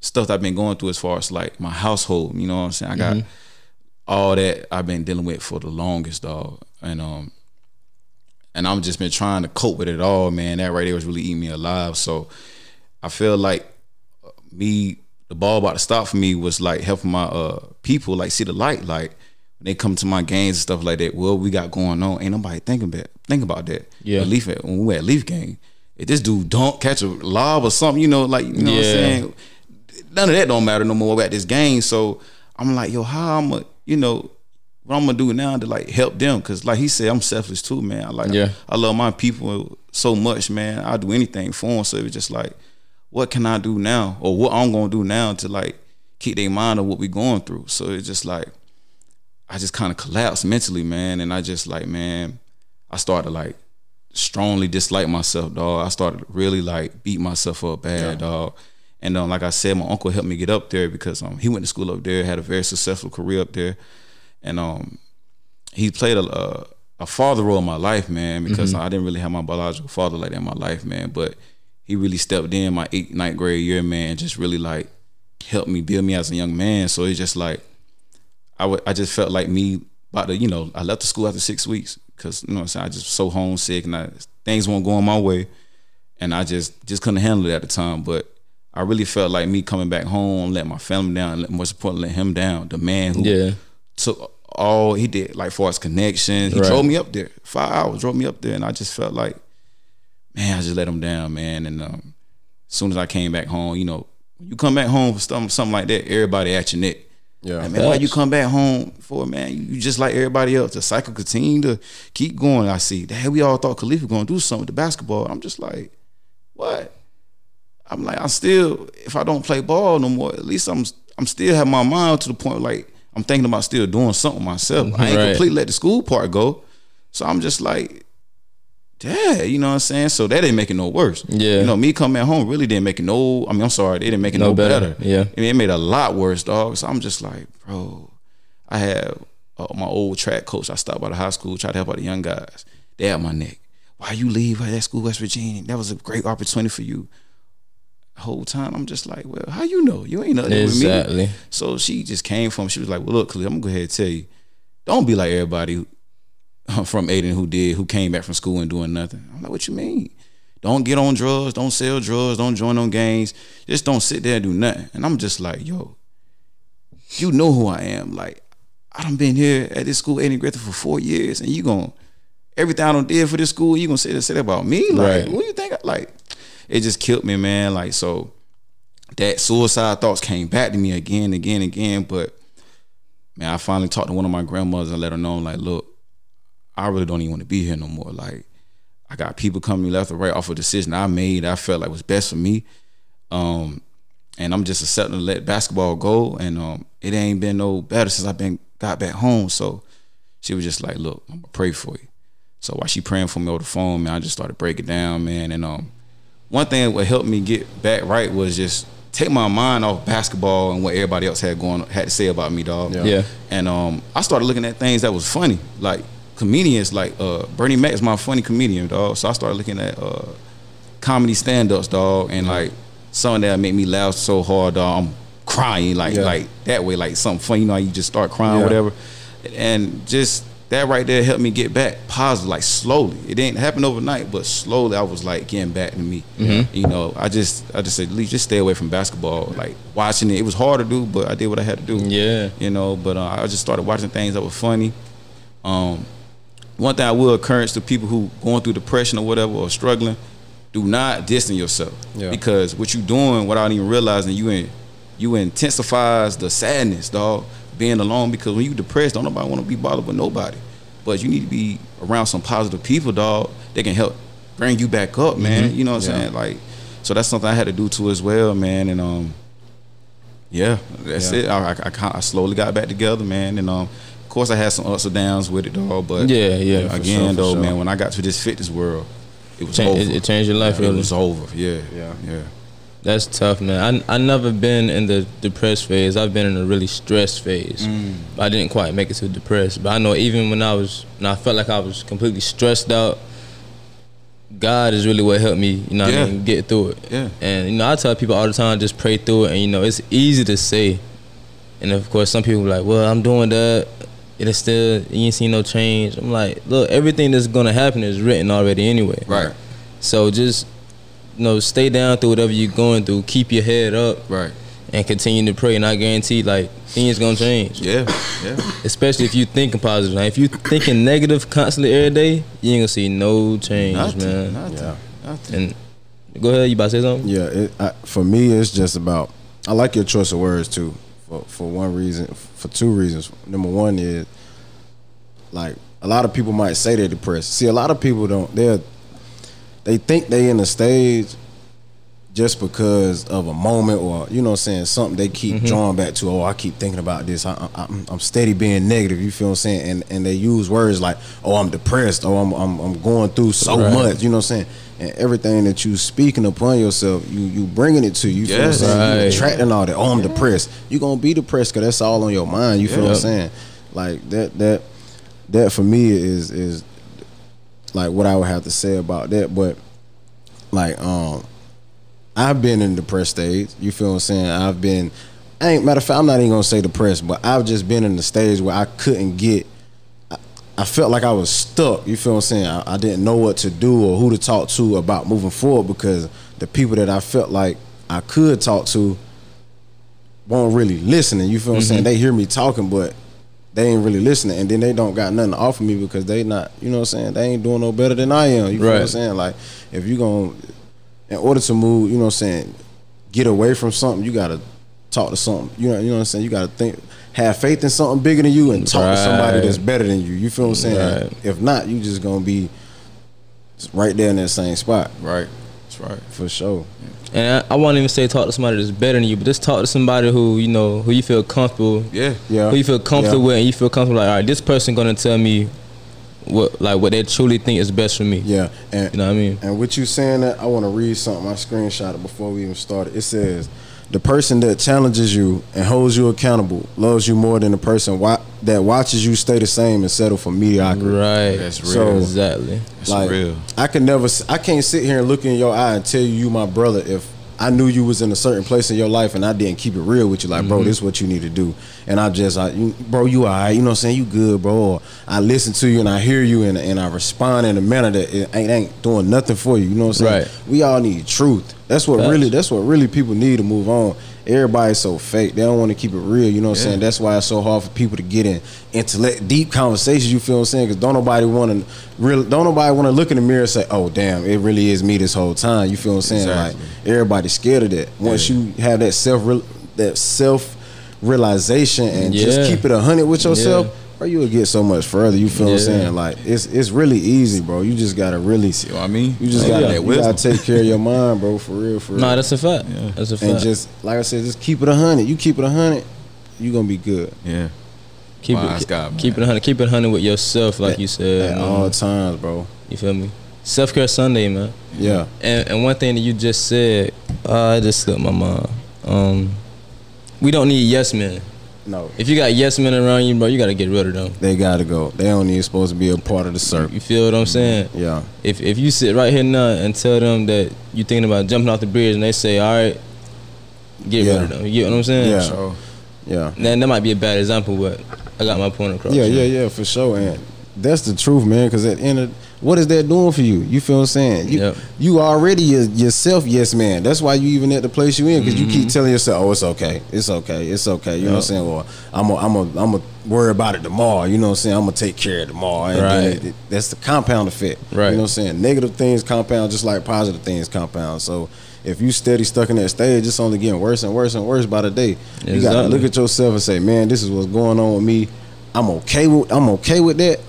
stuff that I've been going through as far as like my household. You know what I'm saying? I got all that I've been dealing with for the longest, dog. And um, and I'm just been trying to cope with it all, man. That right there was really eating me alive. So I feel like me, the ball about to stop for me was like helping my uh people like see the light, like when they come to my games and stuff like that. Well, we got going on. Ain't nobody thinking about think about that. Yeah. Leaf when we were at Leaf game, if this dude don't catch a lob or something, you know, like you know what I'm saying. None of that don't matter no more at this game. So I'm like, yo, how I'm a, you know, what I'm gonna do now to like help them? Cause like he said, I'm selfless too, man. I like, Yeah. I love my people so much, man. I'll do anything for them. So it was just like, what can I do now, or what I'm gonna do now to like keep their mind on what we going through. So it's just like, I just kind of collapsed mentally, man, and I just like, man, I started like strongly dislike myself, dog. I started really like beat myself up bad, dog. And um, like I said, my uncle helped me get up there because um, he went to school up there, had a very successful career up there, and um, he played a, a a father role in my life, man, because I didn't really have my biological father like that in my life, man. But he really stepped in my eighth, ninth grade year, man, just really like helped me build me as a young man. So it's just like I would, I just felt like me about to, you know, I left the school after six weeks because you know what I'm saying I just was so homesick and I, things weren't going my way, and I just just couldn't handle it at the time. But I really felt like me coming back home, let my family down, let, most importantly, let him down. The man who Yeah. took all he did, like for his connections, he Right. drove me up there. Five hours, drove me up there, and I just felt like, man, I just let him down, man. And um, as soon as I came back home, you know, when you come back home for something, something like that, everybody at your neck. Yeah. Like, man, why you come back home for, man? You, just like everybody else. The cycle continue to keep going. I see. Hey, we all thought Khalifa gonna do something with the basketball. I'm just like, what? I'm like, I still, if I don't play ball no more, at least I'm, I'm still have my mind to the point like I'm thinking about still doing something myself. I ain't Right. completely let the school part go. So I'm just like, dad, you know what I'm saying? So that didn't make it no worse. Yeah. You know, me coming home really didn't make it no, I mean, I'm sorry, they didn't make it no, No better. better. Yeah. I mean, it made it a lot worse, dog. So I'm just like, bro, I have uh, my old track coach. I stopped by the high school, tried to help out the young guys. They had my neck. Why you leave that school, West Virginia? That was a great opportunity for you. The whole time, I'm just like, well, how you know? You ain't nothing with me. Exactly. So she just came from. She was like, well, look, I'm gonna go ahead and tell you, don't be like everybody who- from Ayden who did, who came back from school and doing nothing. I'm like, what you mean? Don't get on drugs. Don't sell drugs. Don't join on gangs. Just don't sit there and do nothing. And I'm just like, yo, you know who I am. Like, I done been here at this school, Ayden-Grifton, for four years, and you gon' everything I done did for this school, you gonna say that say that about me? Like, Right. what you think? I, like, it just killed me, man. Like, so that suicide thoughts came back to me again, again, again. But man, I finally talked to one of my grandmothers and let her know, like, look, I really don't even want to be here no more. Like, I got people coming left or right off a decision I made. I felt like was best for me. Um, and I'm just accepting to let basketball go. And um, it ain't been no better since I've been got back home. So she was just like, "Look, I'm gonna pray for you." So while she praying for me over the phone, man, I just started breaking down, man. And um, one thing that would help me get back right was just take my mind off basketball and what everybody else had going had to say about me, dog. Yeah. Yeah. And um, I started looking at things that was funny, like comedians, like uh, Bernie Mac is my funny comedian, dog. So I started looking at uh, comedy stand-ups, dog, and like something that made me laugh so hard, dog. I'm crying, like Yeah. like that way, like something funny. You know, how you just start crying, Yeah. whatever, and just that right there helped me get back positive, like slowly. It didn't happen overnight, but slowly I was like getting back to me. Mm-hmm. You know, I just I just said, Lee, just stay away from basketball. Like watching it, it was hard to do, but I did what I had to do. Yeah. You know, but uh, I just started watching things that were funny. Um, one thing I will encourage to people who going through depression or whatever or struggling, do not distance yourself. Yeah. Because what you doing without even realizing you in you intensifies the sadness, dog, being alone because when you depressed, don't nobody want to be bothered with nobody. But you need to be around some positive people, dog, that can help bring you back up, man. You know what I'm Yeah. saying? Like so that's something I had to do too as well, man. And um yeah, that's Yeah. it. I, I, I, slowly got back together, man. And um, course, I had some ups and downs with it, dog. But Yeah, yeah, again, sure, though, sure. man, when I got to this fitness world, it was Cha- over. it- it changed your life, It really. was over. Yeah, Yeah. yeah. That's tough, man. I I never been in the depressed phase. I've been in a really stressed phase. Mm. I didn't quite make it to depressed. But I know even when I was, when I felt like I was completely stressed out, God is really what helped me. You know, what Yeah. I mean, get through it. Yeah. And you know, I tell people all the time, just pray through it. And you know, it's easy to say. And of course, some people are like, well, I'm doing that. It is still you ain't seen no change. I'm like, look, everything that's gonna happen is written already anyway. Right, So just you know, stay down through whatever you're going through. Keep your head up right. and continue to pray. And I guarantee, like things gonna change. Yeah, yeah. Especially if you thinking positive. Now, if you thinking negative constantly every day, you ain't gonna see no change, Nothing, man. nothing, Yeah. nothing. And go ahead, you about to say something? Yeah, it, I, for me, it's just about. I like your choice of words too. For for one reason, for two reasons. Number one is like a lot of people might say they're depressed. See, a lot of people don't. They they think they in a stage just because of a moment or you know what I'm saying something they keep mm-hmm. drawing back to. Oh, I keep thinking about this. I, I'm steady being negative. You feel what I'm saying? And and they use words like, oh, I'm depressed. Oh, I'm I'm, I'm going through so Right. much. You know what I'm saying? And everything that you speaking upon yourself, you you bringing it to you. Feel what I'm Yes. saying? You attracting all that. Oh, I'm depressed. You gonna be depressed because that's all on your mind. You feel what I'm saying? Like that that that for me is is like what I would have to say about that. But like um I've been in the depressed stage. You feel what I'm saying? I've been I ain't matter of fact, I'm not even gonna say depressed, but I've just been in the stage where I couldn't get I, felt like I was stuck. You feel what I'm saying? I, I didn't know what to do or who to talk to about moving forward because the people that I felt like I could talk to won't really listening. You feel what I'm saying? Mm-hmm. They hear me talking, but they ain't really listening, and then they don't got nothing to offer me because they not. You know what I'm saying? They ain't doing no better than I am. You feel what I'm saying? Like if you gonna, in order to move, you know what I'm saying, get away from something, you gotta talk to something. You know, you know what I'm saying? You gotta think, have faith in something bigger than you, and talk to somebody that's better than you. You feel what I'm saying? Right. If not, you just gonna be right there in that same spot Right. That's right. for sure. And I, I won't even say talk to somebody that's better than you, but just talk to somebody who you know who you feel comfortable. Yeah. Yeah, Who you feel comfortable Yeah. with, and you feel comfortable like, all right, this person gonna tell me what like what they truly think is best for me. Yeah, and You know what I mean? And with you saying that, I want to read something. I screenshot it before we even started. It says, "The person that challenges you and holds you accountable loves you more than the person wa- that watches you stay the same and settle for mediocrity." Right. That's real. So- exactly. That's like, real. I can never, I can't sit here and look in your eye and tell you you my brother if I knew you was in a certain place in your life and I didn't keep it real with you. Like, Mm-hmm. bro, this is what you need to do. And I just, I, you, bro, you all right? You know what I'm saying? You good, bro? Or I listen to you and I hear you and, and I respond in a manner that it ain't, ain't doing nothing for you. You know what I'm saying? Right. We all need truth. That's what Facts. really, that's what really people need to move on. Everybody's so fake. They don't want to keep it real. You know what I'm saying? That's why it's so hard for people to get in intellect deep conversations. You feel what I'm saying? Because don't nobody want to real. Don't nobody want to look in the mirror and say, "Oh, damn, it really is me this whole time." You feel what I'm saying? Exactly. Like everybody's scared of that. Once Yeah. you have that self that self realization and just keep it a hundred with yourself. Yeah. Bro, you will get so much further. You feel what I'm saying? Like it's it's really easy, bro. You just gotta really, See what I mean? you just gotta, that you gotta take care of your mind, bro. For real, for real. No, that's a fact. Yeah. That's a fact. and just like I said, just keep it a hundred. You keep it a hundred, you gonna be good. Yeah. keep Wise it, God, man. keep it hundred, keep it hundred with yourself, like you said. at man. all times, bro. You feel me? Self care Sunday, man. Yeah. And and one thing that you just said, uh, it just slipped my mind. Um, we don't need yes men. No, If you got yes men around you, bro, you gotta get rid of them. they gotta go. They don't even supposed to be a part of the circle. You feel what I'm saying? Yeah. If if you sit right here now and tell them that you thinking about jumping off the bridge and they say, all right, get Yeah. rid of them. You get what I'm saying? Yeah. So Yeah. Then that might be a bad example, but I got my point across. Yeah, yeah, yeah, for sure. And that's the truth, man. Because at the end of what is that doing for you? You feel what I'm saying? You, Yep. you already your, yourself, yes, man. That's why you even at the place you in because you keep mm-hmm. telling yourself, "Oh, it's okay, it's okay, it's okay." You know what I'm saying? Well, I'm gonna, I'm gonna, I'm gonna worry about it tomorrow. You know what I'm saying? I'm gonna take care of tomorrow. And Right. it- it- that's the compound effect. Right. You know what I'm saying? Negative things compound just like positive things compound. So. If you steady stuck in that stage, it's only getting worse and worse and worse by the day. You gotta look at yourself and say, "Man, this is what's going on with me. I'm okay with I'm okay with that,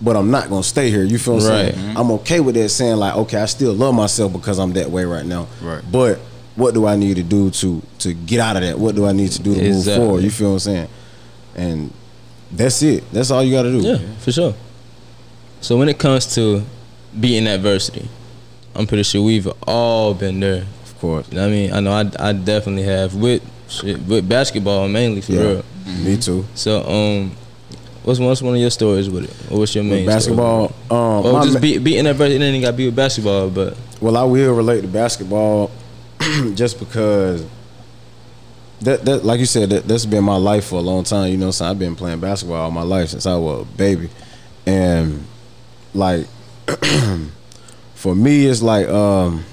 but I'm not gonna stay here." You feel what I'm Right. saying? I'm okay with that saying like, "Okay, I still love myself because I'm that way right now." Right. But what do I need to do to to get out of that? What do I need to do to move forward? You feel what I'm saying? And that's it. That's all you got to do. Yeah, for sure. So when it comes to beating adversity, I'm pretty sure we've all been there. Of course. You know what I mean? I know I, I definitely have with shit, with basketball mainly for Yeah. real. Me too. So um, what's what's one of your stories with it? Or what's your main With story? basketball, um, Or my just ma- beat, beating adversity. It ain't got to be with basketball, but Well, I will relate to basketball just because that that like you said that that's been my life for a long time. You know, so I've been playing basketball all my life since I was a baby, and like for me, it's like um,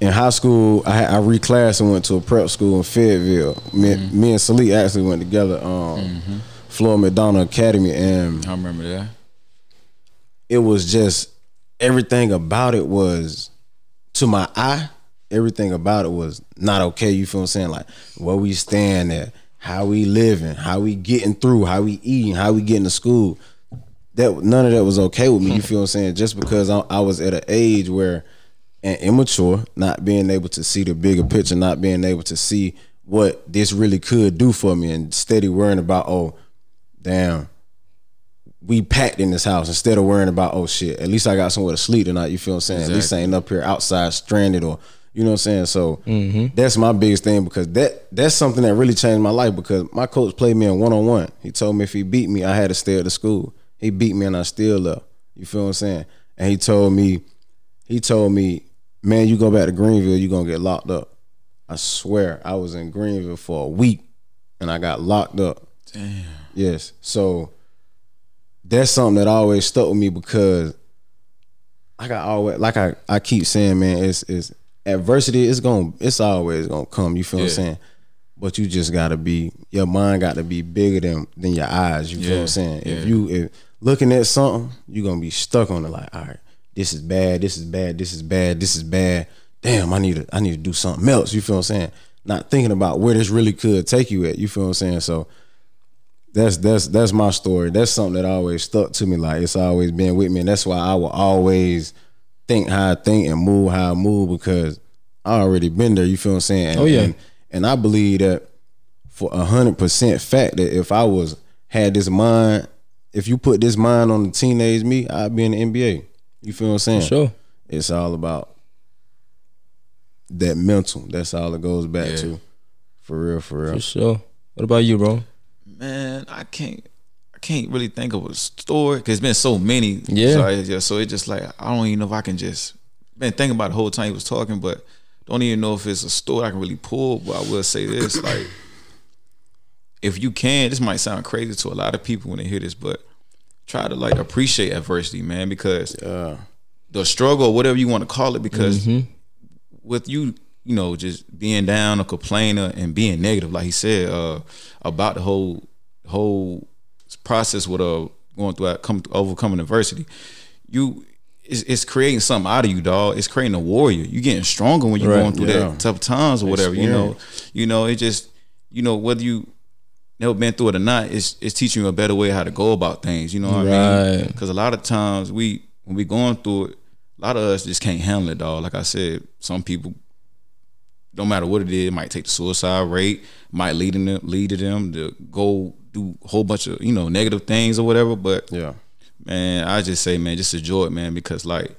in high school I had, I reclassed and went to a prep school in Fayetteville. Me, me and Saleik actually went together. Um, Flora Macdonald Academy, and I remember that. it was just everything about it was to my eye everything about it was not okay you feel what i'm saying? Like where we stand at how we living how we getting through how we eating how we getting to school. That none of that was okay with me you hmm. feel what i'm saying? Just because i, I was at an age where and immature not being able to see the bigger picture not being able to see what this really could do for me and steady worrying about oh damn. We packed in this house instead of worrying about oh shit at least i got somewhere to sleep tonight you feel what i'm saying? At least i ain't up here outside stranded or you know what i'm saying? So mm-hmm. that's my biggest thing because that that's something that really changed my life because my coach played me in one-on-one. He told me if he beat me i had to stay at the school. He beat me and i still left. You feel what i'm saying? And he told me he told me man you go back to greenville you gonna get locked up. I swear i was in greenville for a week and i got locked up Damn. Yes. So that's something that always stuck with me because like I always like I, I keep saying, man, it's it's adversity is gonna it's always gonna come. You feel what I'm saying? But you just gotta be your mind got to be bigger than than your eyes. You feel what I'm saying? If you if looking at something, you're gonna be stuck on it. Like, all right, this is bad. This is bad. This is bad. This is bad. Damn, I need to I need to do something else. You feel what I'm saying? Not thinking about where this really could take you at. You feel what I'm saying? So that's that's that's my story. That's something that always stuck to me. Like it's always been with me, and that's why I will always think how I think and move how I move because I already been there. You feel what I'm saying? And, Oh, yeah. And, and I believe that for a hundred percent fact that if I was had this mind, if you put this mind on the teenage me, I'd be in the NBA. You feel what I'm saying? Sure. It's all about that mental. That's all it goes back Yeah. to. For real, for real. For sure. What about you, bro? Man, I can't. I can't really think of a story because it's been so many. Yeah. So it just, so it just like I don't even know if I can just been thinking about the whole time he was talking, but don't even know if it's a story I can really pull. But I will say this: like, if you can, this might sound crazy to a lot of people when they hear this, but try to like appreciate adversity, man, because the struggle, whatever you want to call it, because with you, you know, just being down, a complainer, and being negative, like he said, uh, about the whole whole process with uh going through come overcoming adversity, you it's, it's creating something out of you, dog. It's creating a warrior. You're getting stronger when you're Right, going through yeah. that tough times or whatever. You know, you know, it just you know whether you never been through it or not, it's it's teaching you a better way how to go about things. You know what I mean? Because a lot of times we when we going through it, a lot of us just can't handle it, dog. Like I said, some people no matter what it is, it might take the suicide rate, might lead them lead to them to go do a whole bunch of you know negative things or whatever. But Yeah. man, I just say, man, just enjoy it, man, because like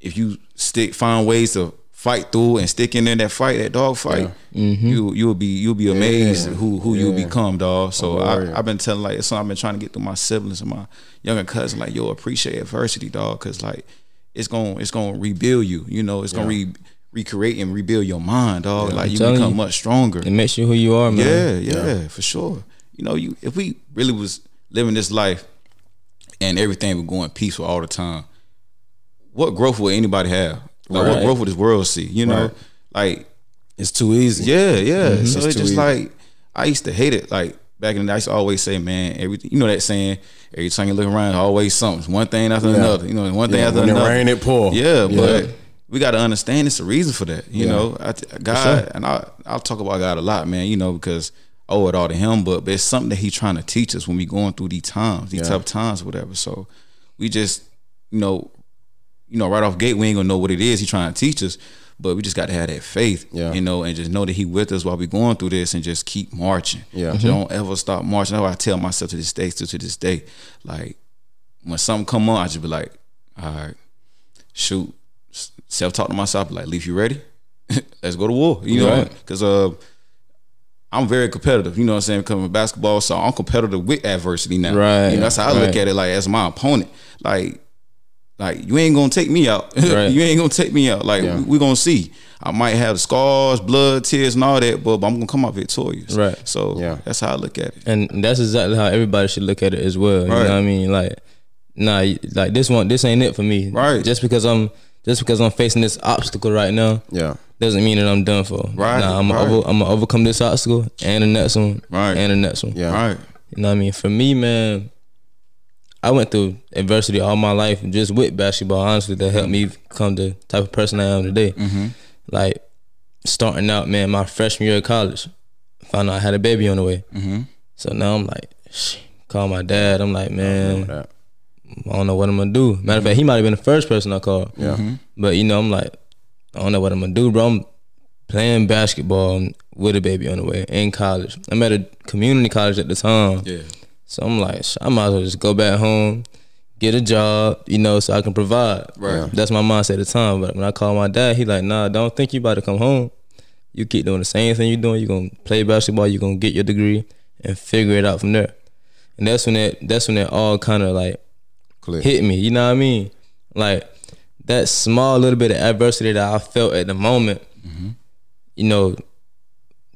if you stick find ways to fight through and stick in there that fight, that dog fight, mm-hmm. you you'll be you'll be amazed who who you'll become, dog. So. Oh, I, I've been telling like it's something I've been trying to get through my siblings and my younger cousin, like yo, appreciate adversity, dog, because like it's gonna it's gonna rebuild you. You know, it's gonna re recreate and rebuild your mind, dog. like you become you. much stronger. It makes you who you are, man. Yeah, yeah, for sure. You know, you if we really was living this life and everything was going peaceful all the time, what growth would anybody have? Like what growth would this world see? You know, Right. like It's too easy. yeah, yeah. So Mm-hmm. It's it's just easy. like I used to hate it. Like back in the day, I used to always say, man, everything. You know that saying, every time you look around, always something, one thing after Yeah. another. You know, one thing Yeah, after when it another. rain, it pour. Yeah, Yeah. but we got to understand it's a reason for that. You Yeah. know, I, God, and I I'll talk about God a lot, man. You know, because I owe it all to Him, but, but it's something that He's trying to teach us when we going through these times, these Yeah. tough times, whatever. So we just, you know, you know, right off gate, we ain't gonna know what it is He's trying to teach us. But we just got to have that faith, Yeah. you know, and just know that He with us while we going through this, and just keep marching. Yeah. Just don't mm-hmm. ever stop marching. That's what I tell myself to this day, still to this day. Like when something come on, I just be like, all right, shoot, self talk to myself, like, Leaf, you ready? Let's go to war. You know, Right. because uh, I'm very competitive. You know what I'm saying? Because I'm basketball, so I'm competitive with adversity now. Right, You know, that's how I look at it. Like as my opponent, like. Like you ain't gonna take me out. Right. you ain't gonna take me out. Like Yeah. we, we gonna see. I might have scars, blood, tears, and all that, but, but I'm gonna come out victorious. Right. So Yeah. that's how I look at it. and that's exactly how everybody should look at it as well. You know what I mean? Like, nah, like this one, this ain't it for me. Right. Just because I'm, just because I'm facing this obstacle right now, Yeah. doesn't mean that I'm done for. Right, Nah, I'm gonna right. over, I'm gonna overcome this obstacle and the next one, Right. and the next one. Yeah. Right. You know what I mean? For me, man, I went through adversity all my life just with basketball. Honestly, that helped me become the type of person I am today. Mm-hmm. Like starting out, man, my freshman year of college, found out I had a baby on the way. Mm-hmm. So now I'm like, call my dad. I'm like, man, That. I don't know what I'm gonna do. Matter of fact, he might have been the first person I called. Yeah. Mm-hmm. But you know, I'm like, I don't know what I'm gonna do, bro. I'm playing basketball with a baby on the way in college. I'm at a community college at the time. Yeah. So I'm like, I might as well just go back home, get a job, you know, so I can provide. Right. That's my mindset at the time. But when I called my dad, he like, nah, don't think you about to come home. You keep doing the same thing you're doing. You're gonna play basketball. You're gonna get your degree and figure it out from there. And that's when it. That's when it all kind of like Click. hit me. You know what I mean? Like that small little bit of adversity that I felt at the moment. Mm-hmm. You know,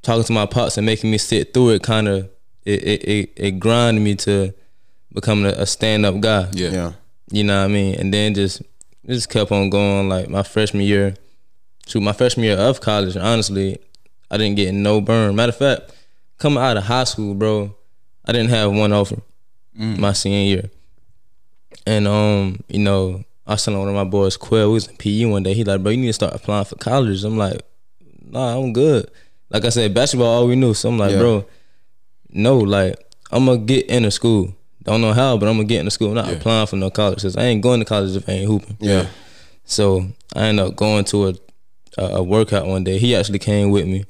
talking to my pops and making me sit through it, kind of it it, it it grinded me to becoming a, a stand up guy. Yeah. Yeah. You know what I mean? And then just just kept on going. Like my freshman year, shoot, my freshman year of college, honestly, I didn't get no burn. Matter of fact, coming out of high school, bro, I didn't have one offer mm. my senior year. And um, you know, I was telling one of my boys, Quill, we was in PE one day. He like, bro, you need to start applying for colleges. I'm like, nah, I'm good. Like I said, basketball all we knew. So I'm like, Yeah. bro, no, like I'm gonna get into school. Don't know how, but I'm gonna get into school. I'm not applying for no college because I ain't going to college if I ain't hooping. Yeah. So I ended up going to a, a a workout one day. He actually came with me.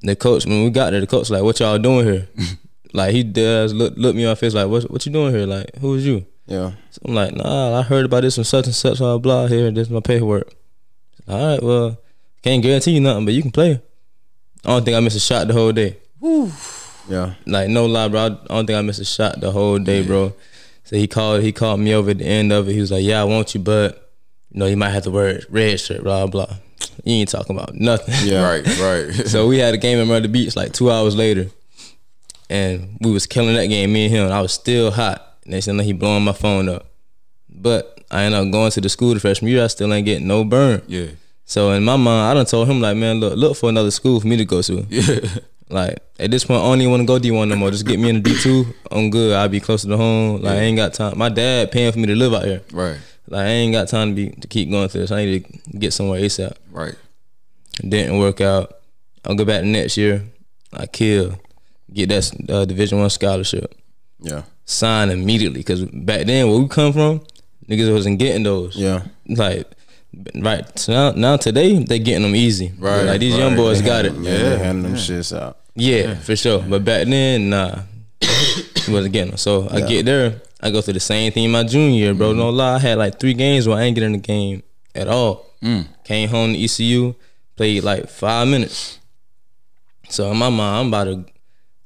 The coach, when we got there, the coach like, "What y'all doing here?" like he does look look me in my face like, "What what you doing here?" Like, who is you? Yeah. So I'm like, "Nah, I heard about this from such and such blah blah here. This is my paperwork." All right, well, can't guarantee you nothing, but you can play. I don't think I missed a shot the whole day. Yeah. Like no lie, bro. I don't think I missed a shot the whole day, bro. So he called he called me over at the end of it. He was like, "Yeah, I want you, but you know you might have to wear redshirt, blah blah." You ain't talking about nothing. Yeah. Right, right. so we had a game at Myrtle Beach like two hours later, and we was killing that game. Me and him. I was still hot. Next thing he blowing my phone up, but I end up going to the school the freshman year. I still ain't getting no burn. yeah. So in my mind, I done told him like, man, look, look for another school for me to go to. Yeah. Like at this point, I don't even want to go D one no more. Just get me in the D two. I'm good. I'll be closer to home. Like I ain't got time. My dad paying for me to live out here. Right. Like I ain't got time to be to keep going through this. I need to get somewhere ASAP. Right. Didn't work out. I'll go back next year. I kill. Get that uh, Division One scholarship. Yeah. Sign immediately because back then where we come from, niggas wasn't getting those. Yeah. Like right so now, now today they getting them easy. Right, Like these young right. boys got it. Yeah. They handing them shits out. Yeah, for sure. But back then, nah, he wasn't getting them. So I get there, I go through the same thing my junior year, bro. Mm-hmm. No lie, I had like three games where I ain't get in the game at all. Mm. Came home to ECU, played like five minutes. So in my mind, I'm about to,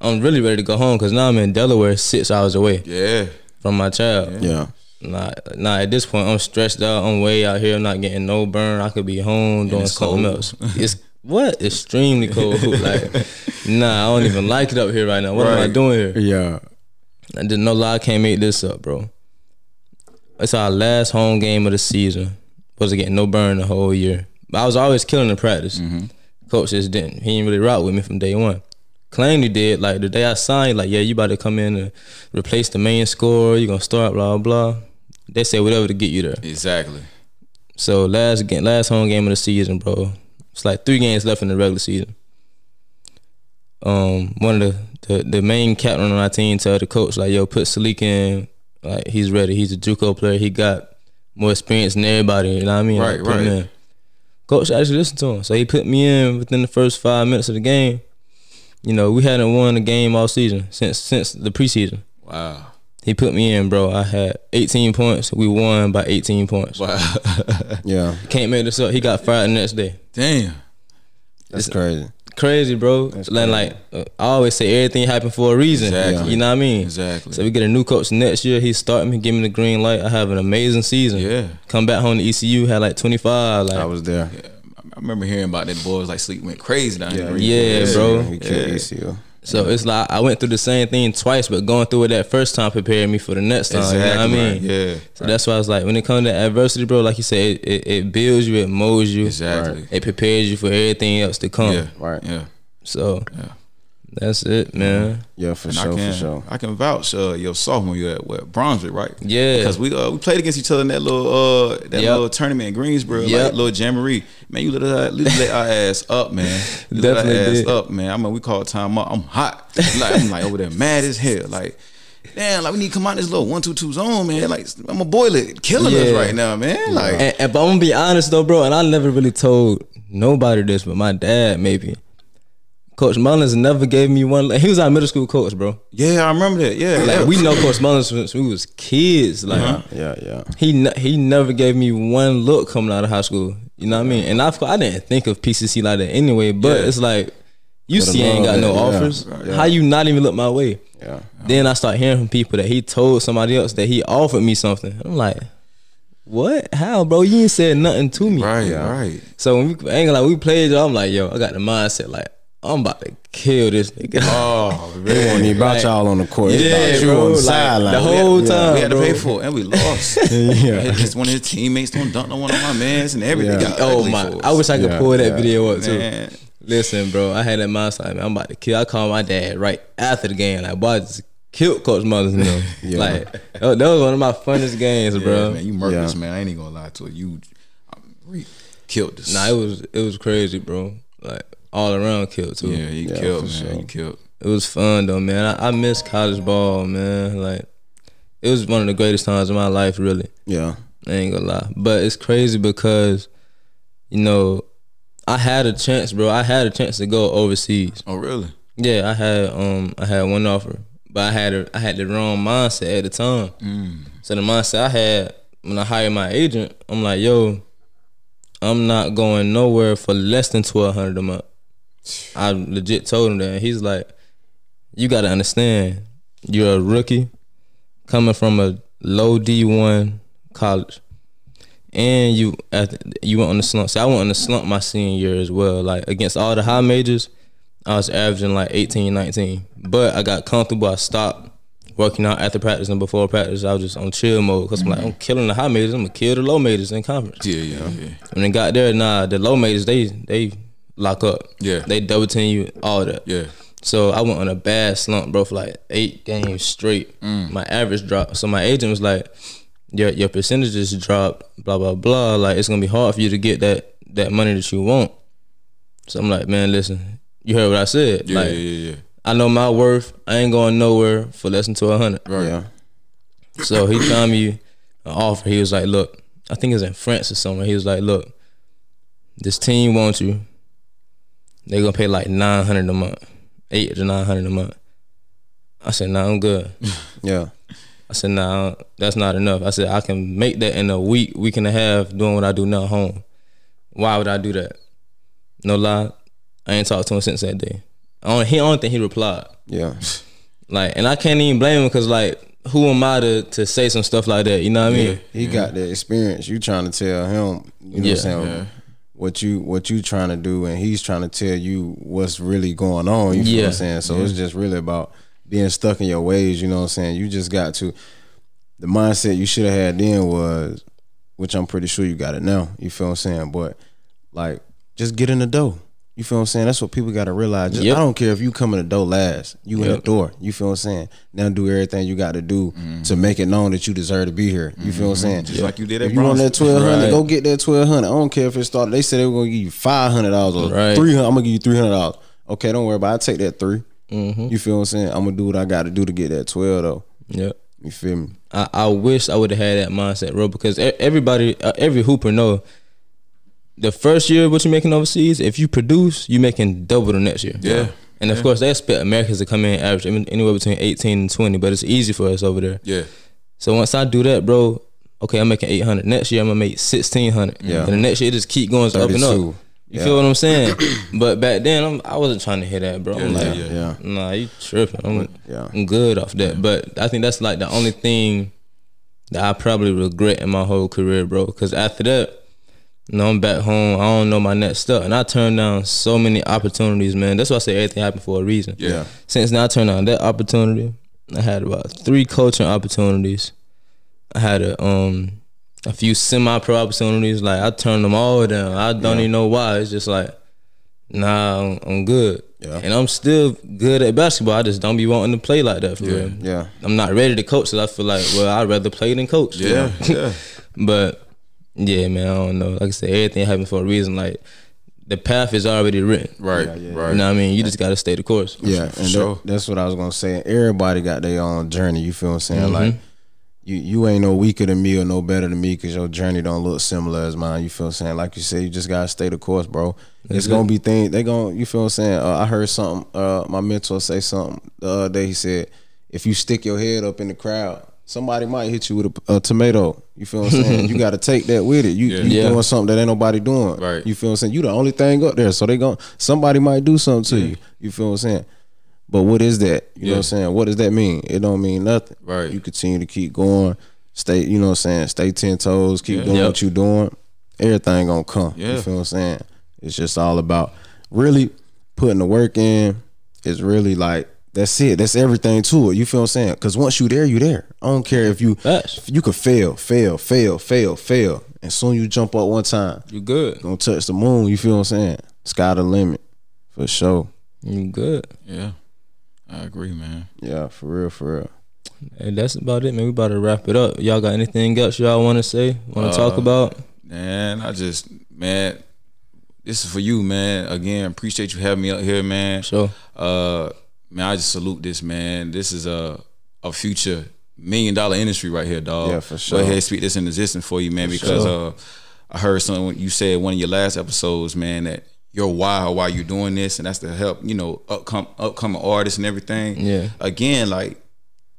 I'm really ready to go home because now I'm in Delaware, six hours away Yeah. from my child. Yeah. Nah, nah, at this point, I'm stressed out. I'm way out here. I'm not getting no burn. I could be home doing something cold. else. It's what? Extremely cold. like, nah, I don't even like it up here right now. What am I doing here? Yeah. I did no lie. I can't make this up, bro. It's our last home game of the season. Wasn't getting no burn the whole year. But I was always killing the practice. Mm-hmm. Coach just didn't. He didn't really rock with me from day one. Claimed he did. Like the day I signed, like yeah, you about to come in and replace the main scorer. you're gonna start, blah blah. They said whatever to get you there. Exactly. So last game, last home game of the season, bro. It's like three games left in the regular season. Um, one of the the, the main captain on our team tell the coach like, "Yo, put Saleik in. Like he's ready. He's a JUCO player. He got more experience than everybody. You know what I mean? Right, Like, right. Coach actually listened to him, so he put me in within the first five minutes of the game. You know, we hadn't won a game all season since since the preseason. Wow. He put me in, bro. I had 18 points. We won by 18 points. Wow. Yeah. Can't make this up. He got fired the next day. Damn. That's crazy. Crazy, bro. That's Like, like uh, I always say, everything happened for a reason. Exactly. You know what I mean? Exactly. So we get a new coach next year. He start me, give me the green light. I have an amazing season. Yeah. Come back home to ECU, had like 25. Like, I was there. I remember hearing about that boys like sleep went crazy down there. Yeah, bro. He killed Yeah. ECU. so it's like I went through the same thing twice, but going through it that first time prepared me for the next time. Exactly. You know what I mean? Yeah. So that's why I was like, when it comes to adversity, bro, like you said, it, it, it builds you, it molds you, Exactly. it prepares you for everything else to come. Yeah. Right. Yeah. So Yeah. That's it, man. Yeah, for And sure, can, for sure. I can vouch. Uh, your sophomore year at what Brunswick, right? Yeah. because we uh, we played against each other in that little uh that Yep. little tournament in Greensboro, Yep. like little jamboree. Man, you lit our, you lit our ass up, man. You lit our ass did. up, man. I mean, we called time up. I'm hot. Like I'm like over there, mad as hell. Like. Damn, like we need to come out this little one two two zone, man. Like I'm a boiler killing us right now, man. Like And, and- but I'm gonna be honest though, bro, and I never really told nobody this, but my dad maybe. Coach Mullins never gave me one. He was our middle school coach, bro. yeah, I remember that. Yeah, Like yeah. we know Coach Mullins since we was kids. Like Uh-huh. Yeah, yeah. he ne- he never gave me one look coming out of high school. You know what I mean? And I I didn't think of PCC like that anyway. But Yeah. it's like see, ain't got no it, yeah. offers. How you not even look my way? Yeah. Then I start hearing from people that he told somebody else that he offered me something. I'm like, what? How, bro? You ain't said nothing to me. right, right. So when we ain't gonna we played, I'm like, yo, I got the mindset like I'm about to kill this nigga. Oh, They wasn't even about Right. y'all on the court. Yeah, thought you bro, on the like, sideline. the whole Yeah. time. we had to bro. pay for it, and we lost. Yeah. Just one of his teammates don't dunk on one of my mans, and everything Yeah. Oh my! I wish I could Yeah, pull that yeah. video up too. Man. Listen, bro, I had that mindset. Man, I'm about to kill. I called my dad right after the game. Like, boy, I just killed Coach Mothers. You know, Yeah. like that was, one of my funnest games, bro. man, you murderous, Yeah. man. I ain't even gonna lie to. You re- killed this. Nah, it was it was crazy, bro. Like all around killed too. yeah, you Yeah, killed, man. for sure. You killed. It was fun though, man. I, I miss college ball, man. Like it was one of the greatest times of my life, really. Yeah. I ain't gonna lie. But it's crazy because, you know, I had a chance, bro. I had a chance to go overseas. Oh, really? Yeah, I had um I had one offer, but I had a, I had the wrong mindset at the time. So the mindset I had when I hired my agent, I'm like, yo, I'm not going nowhere for less than twelve hundred a month. I legit told him that. And he's like, you got to understand, you're a rookie coming from a low D one college, and you at you went on the slump. See, I went on the slump my senior year as well. Like against all the high majors, I was averaging like 18, 19. But I got comfortable. I stopped working out after practice and before practice. I was just on chill mode because I'm like, I'm killing the high majors. I'm gonna kill the low majors in conference. Yeah, yeah, yeah. When they got there, nah, the low majors they they lock up. Yeah. they double team you, all that. Yeah. So I went on a bad slump, bro, for like eight games straight. Mm. My average dropped. So my agent was like, "Your your percentages dropped, blah blah blah. Like it's gonna be hard for you to get that that money that you want." So I'm like, "Man, listen, you heard what I said. Yeah, like, yeah, yeah, yeah. I know my worth. I ain't going nowhere for less than twelve hundred. Yeah. So he found me an offer. He was like, "Look, I think it's in France or somewhere." He was like, "Look, this team wants you. They're gonna pay like nine hundred a month, eight to nine hundred a month." I said, "Nah, I'm good." Yeah. I said, "Nah, that's not enough." I said, "I can make that in a week, week and a half, doing what I do now at home. Why would I do that?" No lie, I ain't talked to him since that day. I don't, he I don't think he replied. Yeah. Like, and I can't even blame him because like, who am I to to say some stuff like that? You know what I mean? Yeah, He got the experience. You trying to tell him, you know Yeah. what I'm saying? What you what you trying to do and he's trying to tell you what's really going on. You feel what I'm saying? So it's just really about being stuck in your ways, you know what I'm saying? You just got to the mindset you should have had then was which I'm pretty sure you got it now. You feel what I'm saying? But like just get in the door. You feel what I'm saying? That's what people gotta realize. Just, Yep. I don't care if you come in the door last. You in the door. You feel what I'm saying? Now do everything you got to do to make it known that you deserve to be here. You feel what I'm saying? Just like you did at If you want that twelve hundred, Right. go get that twelve hundred. I don't care if it started. They said they were gonna give you five hundred dollars or Right. three hundred. I'm gonna give you three hundred dollars. Okay, don't worry about. it. I take that 3 Mm-hmm. You feel what I'm saying? I'm gonna do what I got to do to get that twelve though. Yeah. You feel me? I, I wish I would have had that mindset, bro, because everybody, uh, every hooper know the first year what you're making overseas, if you produce, you're making double the next year. Yeah. And of course, they expect Americans to come in average anywhere between 18 and 20, but it's easy for us over there. Yeah. So once I do that, bro, okay, I'm making 800. Next year, I'm gonna make 1600. Yeah. And the next year, it just keep going up and up. You Yeah. feel what I'm saying? but back then, I'm, I wasn't trying to hear that, bro. I'm Yeah, like, yeah, Yeah. Nah, you tripping. I'm, Yeah. I'm good off that. But I think that's like the only thing that I probably regret in my whole career, bro. Because after that, you know, I'm back home. I don't know my next step. And I turned down so many opportunities, man. That's why I say everything happened for a reason. Yeah. Since then, I turned down that opportunity. I had about three coaching opportunities. I had a um a few semi pro opportunities. Like I turned them all down. I don't even know why. It's just like, nah, I'm, I'm good. Yeah. And I'm still good at basketball. I just don't be wanting to play like that for real. Yeah. I'm not ready to coach. So I feel like, well, I'd rather play than coach. Yeah. Yeah. But yeah, man, I don't know. Like I said, everything happens for a reason. Like the path is already written. Right. Yeah, yeah, Right. You know what I mean? You just gotta stay the course. Yeah, and that- sure. that's what I was gonna say. Everybody got their own journey. You feel what I'm saying? Mm-hmm. Like you, you ain't no weaker than me or no better than me because your journey don't look similar as mine. You feel what I'm saying? Like you said, you just gotta stay the course, bro. it's it. gonna be things they gonna. You feel what I'm saying? Uh, I heard something. Uh, my mentor say something the other day. He said, if you stick your head up in the crowd. Somebody might hit you with a, a tomato. You feel what I'm saying? you got to take that with it. You Yeah. you Yeah. doing something that ain't nobody doing. Right. You feel what I'm saying? You the only thing up there, so they going somebody might do something to you. You feel what I'm saying? But what is that? You know what I'm saying? What does that mean? It don't mean nothing. Right. You continue to keep going, stay, you know what I'm saying, stay ten toes, keep doing Yep. what you're doing. Everything gonna come. Yeah. You feel what I'm saying? It's just all about really putting the work in is really like that's it. That's everything to it. You feel what I'm saying? Because once you there, you there. I don't care if you Facts. if you could fail, fail, fail, fail, fail, and soon you jump up one time, You good. gonna touch the moon. You feel what I'm saying? Sky the limit for sure. You good. Yeah, I agree, man. Yeah, for real, for real. Hey, that's about it, man. We about to wrap it up. Y'all got anything else y'all want to say? Want to talk about? Man, I just man, this is for you, man. Again, appreciate you having me up here, man. Sure. Uh, man, I just salute this, man. This is a a future million dollar industry right here, dog. Yeah, for sure. Go ahead, speak this in existence for you, man, because uh, I heard something you said one of your last episodes, man, that your why why you're doing this, and that's to help you know upcom- upcoming artists and everything. Yeah. Again, like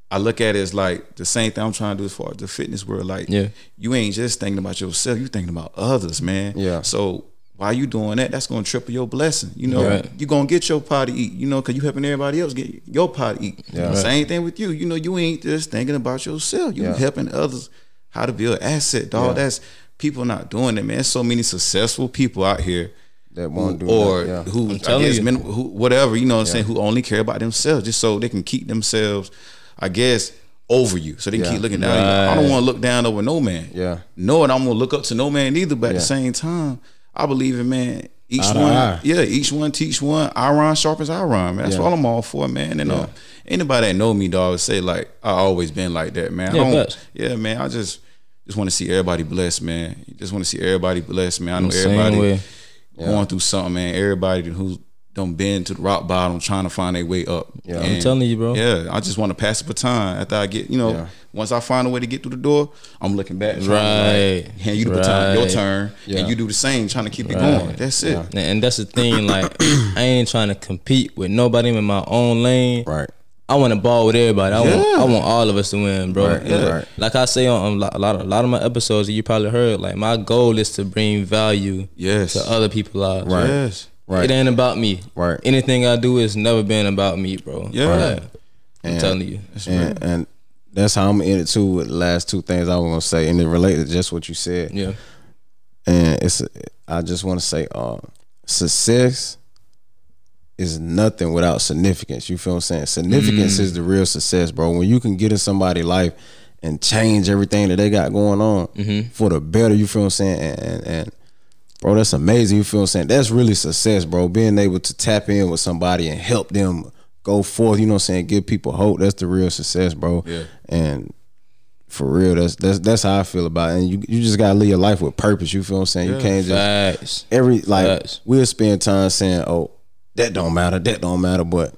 I look at it as like the same thing I'm trying to do as far as the fitness world. Like, Yeah. you ain't just thinking about yourself, you thinking about others, man. Yeah. So while you doing that, that's gonna triple your blessing. You know, Right. you gonna get your pot to eat. You know, cause you helping everybody else get your pot to eat. Yeah. Same thing with you. You know, you ain't just thinking about yourself. You Yeah. helping others how to build asset, dog. Yeah. That's people not doing it, man. There's so many successful people out here That won't do it. or that, yeah. who I telling guess you. men, who whatever you know what I'm saying who only care about themselves just so they can keep themselves I guess over you so they can Yeah. keep looking down at you. I don't want to look down over no man Yeah. knowing I'm gonna look up to no man either but at the same time I believe in man. Each Eye one eye. yeah each one teach one. Iron sharpens iron man. That's Yeah. what I'm all for man. And uh, anybody that know me dog say like I always been like that man. Yeah, I don't, yeah man I just just want to see everybody blessed man. Just want to see everybody blessed man. I know Same everybody way. going through something, man. Everybody who's done been to the rock bottom trying to find their way up. Yeah. I'm telling you, bro. Yeah, I just want to pass the baton after I get, you know, Yeah. once I find a way to get through the door, I'm looking back, and Right. like, hand you the baton, your turn, Yeah. and you do the same, trying to keep it going. That's it. Yeah. And that's the thing. Like, I ain't trying to compete with nobody I'm in my own lane. Right. I want to ball with everybody. I want Yeah. I want all of us to win, bro. Right, Yeah. right. Like I say on on a lot of a lot of my episodes, you probably heard. Like my goal is to bring value Yes. to other people's lives. Right. Yes. Right. It ain't about me. Right. Anything I do has never been about me, bro. Yeah. Like, I'm And- telling you. and, and that's how I'm in it too with the last two things I was gonna say, and it related to just what you said. Yeah. And it's I just want to say, uh, success is nothing without significance. You feel what I'm saying? Significance is the real success, bro. When you can get in somebody's life and change everything that they got going on for the better, you feel what I'm saying? And, and, and bro, that's amazing. You feel what I'm saying? That's really success, bro. Being able to tap in with somebody and help them go forth, you know what I'm saying? Give people hope. That's the real success, bro. Yeah. And for real, that's that's that's how I feel about it. And you you just gotta live your life with purpose. You feel what I'm saying? You can't just Facts. every like Facts. we'll spend time saying, "Oh, that don't matter, that don't matter," but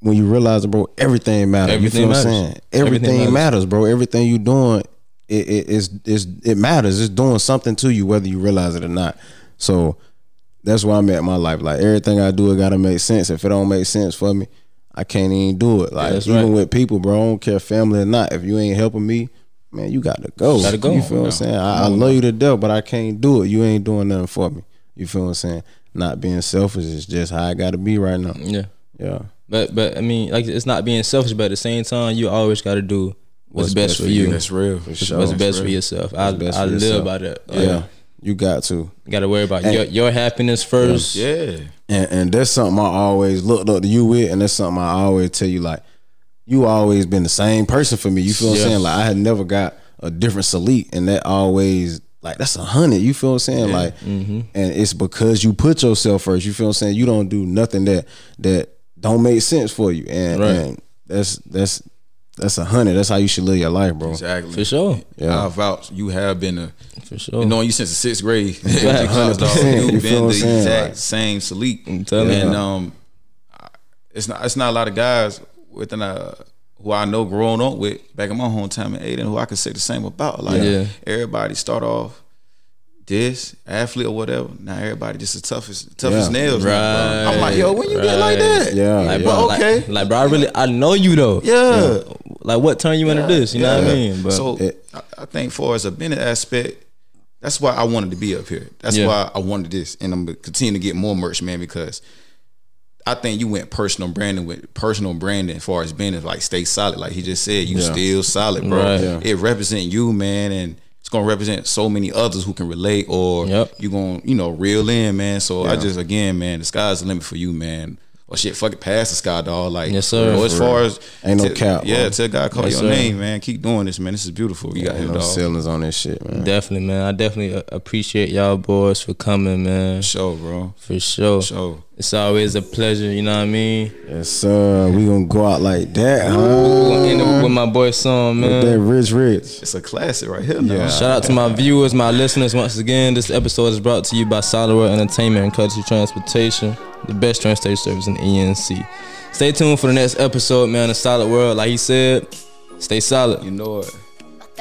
when you realize, bro, everything matters. Everything you feel what I'm saying? Everything, Everything matters. matters. bro. Everything you doing, it, it is is it matters. It's doing something to you, whether you realize it or not. So that's where I'm at in my life. Like everything I do, it gotta make sense. If it don't make sense for me, I can't even do it. Like that's even right. with people, bro, I don't care family or not. If you ain't helping me, man, you got to go. Gotta go. You feel what I'm saying? I, I love you to death, but I can't do it. You ain't doing nothing for me. You feel what I'm saying? Not being selfish is just how I got to be right now. Yeah. Yeah. But but I mean, like it's not being selfish, but at the same time, you always got to do what's, best, for you. That's real. For What's sure. what's best for yourself. I best I for live yourself. by that. Like, Yeah. You got to. You got to worry about And- your your happiness first. Yeah. And and that's something I always looked up to you with, and that's something I always tell you like, you always been the same person for me. You feel what I'm saying? Like I had never got a different salute, and that always like that's a hundred. You feel what I'm saying? Like, Mm-hmm. and it's because you put yourself first. You feel what I'm saying? You don't do nothing that that don't make sense for you, and, Right. and that's that's that's a hundred. That's how you should live your life, bro. Exactly. For sure. Yeah. I vouch you have been a For sure. knowing you since the sixth grade. Right. Because, dog, 100%, you You've feel been the saying? exact Like- same salute. I'm telling you. and um, it's not it's not a lot of guys within a who I know growing up with back in my hometown in Ayden who I can say the same about. Like Yeah. everybody start off this athlete or whatever. Now everybody just the toughest toughest Yeah. nails. now, bro. I'm like, yo, when you get like that? Yeah, Like, yeah. bro, But okay. Like, like, bro, I really, I know you though. Yeah. Like, what turned you into this? You know what I mean? But so it- I, I think for as a Bennett aspect, that's why I wanted to be up here. That's Yeah. why I wanted this, and I'm gonna continue to get more merch, man, because I think you went personal branding with personal branding as far as Bennett, like stay solid. Like he just said, you Yeah. still solid, bro. Right. Yeah. It represent you, man, and it's gonna represent so many others who can relate or Yep. you gonna you know reel in, man. So I just again, man, the sky's the limit for you, man. Or shit, fuck it, past the sky, dog. Like, Yes, sir. you know, as far real. as Ain't no tell- cap, Yeah, bro. tell God call Yes, your sir. name, man. Keep doing this, man. This is beautiful. You got Ain't here, no dog. ceilings on this shit, man. Definitely, man. I definitely uh, appreciate y'all boys for coming, man. Show, bro. For sure. Show. It's always a pleasure, you know what I mean? Yes, sir. We gonna go out like that, We're huh? gonna end it with my boy song, man. With that rich, rich. It's a classic right here, now. Yeah. Shout out to my viewers, my listeners once again. This episode is brought to you by Solid World Entertainment and Courtesy Transportation, the best transportation service in the ENC. Stay tuned for the next episode, man. The Solid World, like he said, stay solid. You know it.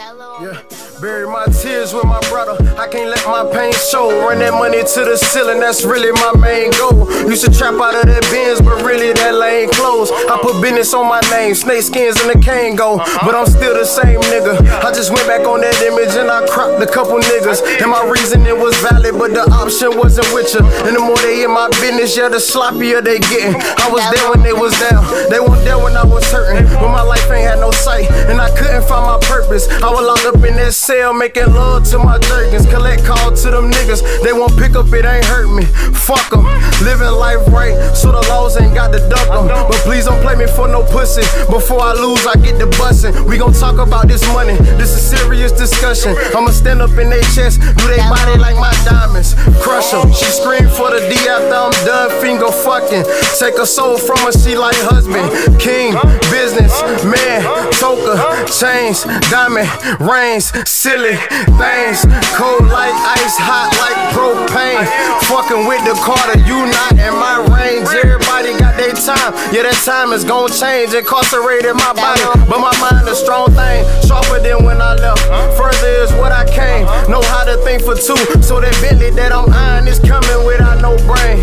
Yeah, bury my tears with my brother. I can't let my pain show. Run that money to the ceiling, that's really my main goal. Used to trap out of that Benz, but really that lane closed. I put business on my name, snake skins in the cane go. But I'm still the same nigga. I just went back on that image and I cropped a couple niggas. And my reasoning was valid, but the option wasn't with you. And the more they in my business, yeah, the sloppier they getting. I was there when they was down. They weren't there when I was hurting. When my life ain't had no sight and I couldn't find my purpose. I was locked up in that cell, making love to my Jergens. Collect call to them niggas. They won't pick up, it ain't hurt me. Fuck them. Living life right, so the laws ain't got to duck them. But please don't play me for no pussy. Before I lose, I get the bussin'. We gon' talk about this money. This is serious discussion. I'ma stand up in their chest, do they body like my diamonds. Crush them. She scream for the D after I'm done finger fucking. Take a soul from her, she like husband. King, business, chains, diamond, rings, silly things. Cold like ice, hot like propane. Fucking with the Karter, you not in my range. Everybody got their time. Yeah, that time is gon' change. Incarcerated my body, but my mind a strong thing. Sharper than when I left. Further is what I came. Know how to think for two. So that Bentley that I'm eyeing is coming without no brain.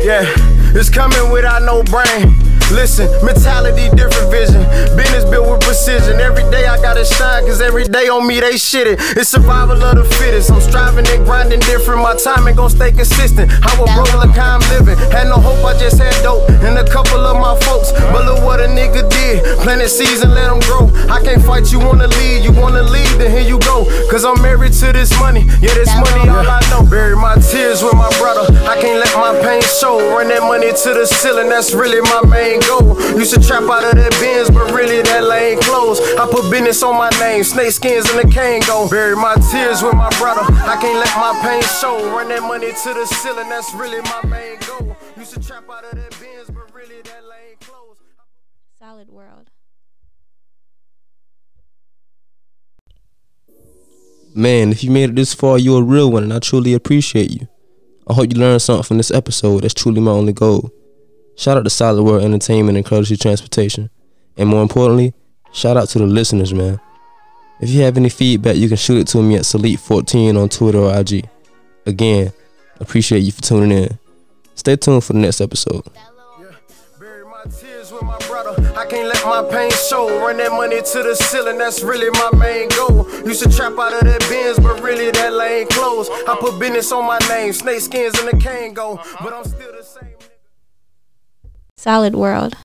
Yeah, it's coming without no brain. Listen, mentality, different vision. Business built with precision. Every day I gotta shine, cause every day on me they shitty. It's survival of the fittest. I'm striving and grinding different. My time ain't gon' stay consistent. I was broke like how I'm living. Had no hope, I just had dope. And a couple of my folks. But look what a nigga did. Planted seeds and let them grow. I can't fight, you wanna lead. You wanna lead, then here you go. Cause I'm married to this money. Yeah, this money all I know. Bury my tears with my brother. I can't let my pain show. Run that money to the ceiling, that's really my main goal. Used to trap out of that Benz, but really that lane closed. I put business on my name, snake skins in the cane go. Bury my tears with my brother. I can't let my pain show. Run that money to the ceiling, that's really my main goal. Used to trap out of that Benz, but really that lane closed. Solid World. Man, if you made it this far, you're a real one, and I truly appreciate you. I hope you learned something from this episode. That's truly my only goal. Shout out to Solid World Entertainment and Courtesy Transportation. And more importantly, shout out to the listeners, man. If you have any feedback, you can shoot it to me at Saleik14 on Twitter or IG. Again, appreciate you for tuning in. Stay tuned for the next episode. Bury my tears with my brother. I can't let my pain show. Run that money to the ceiling, that's really my main goal. Used to trap out of that Benz, but really that lane closed. I put business on my name, snake skins in the cane go. But I'm still the same. Solid World.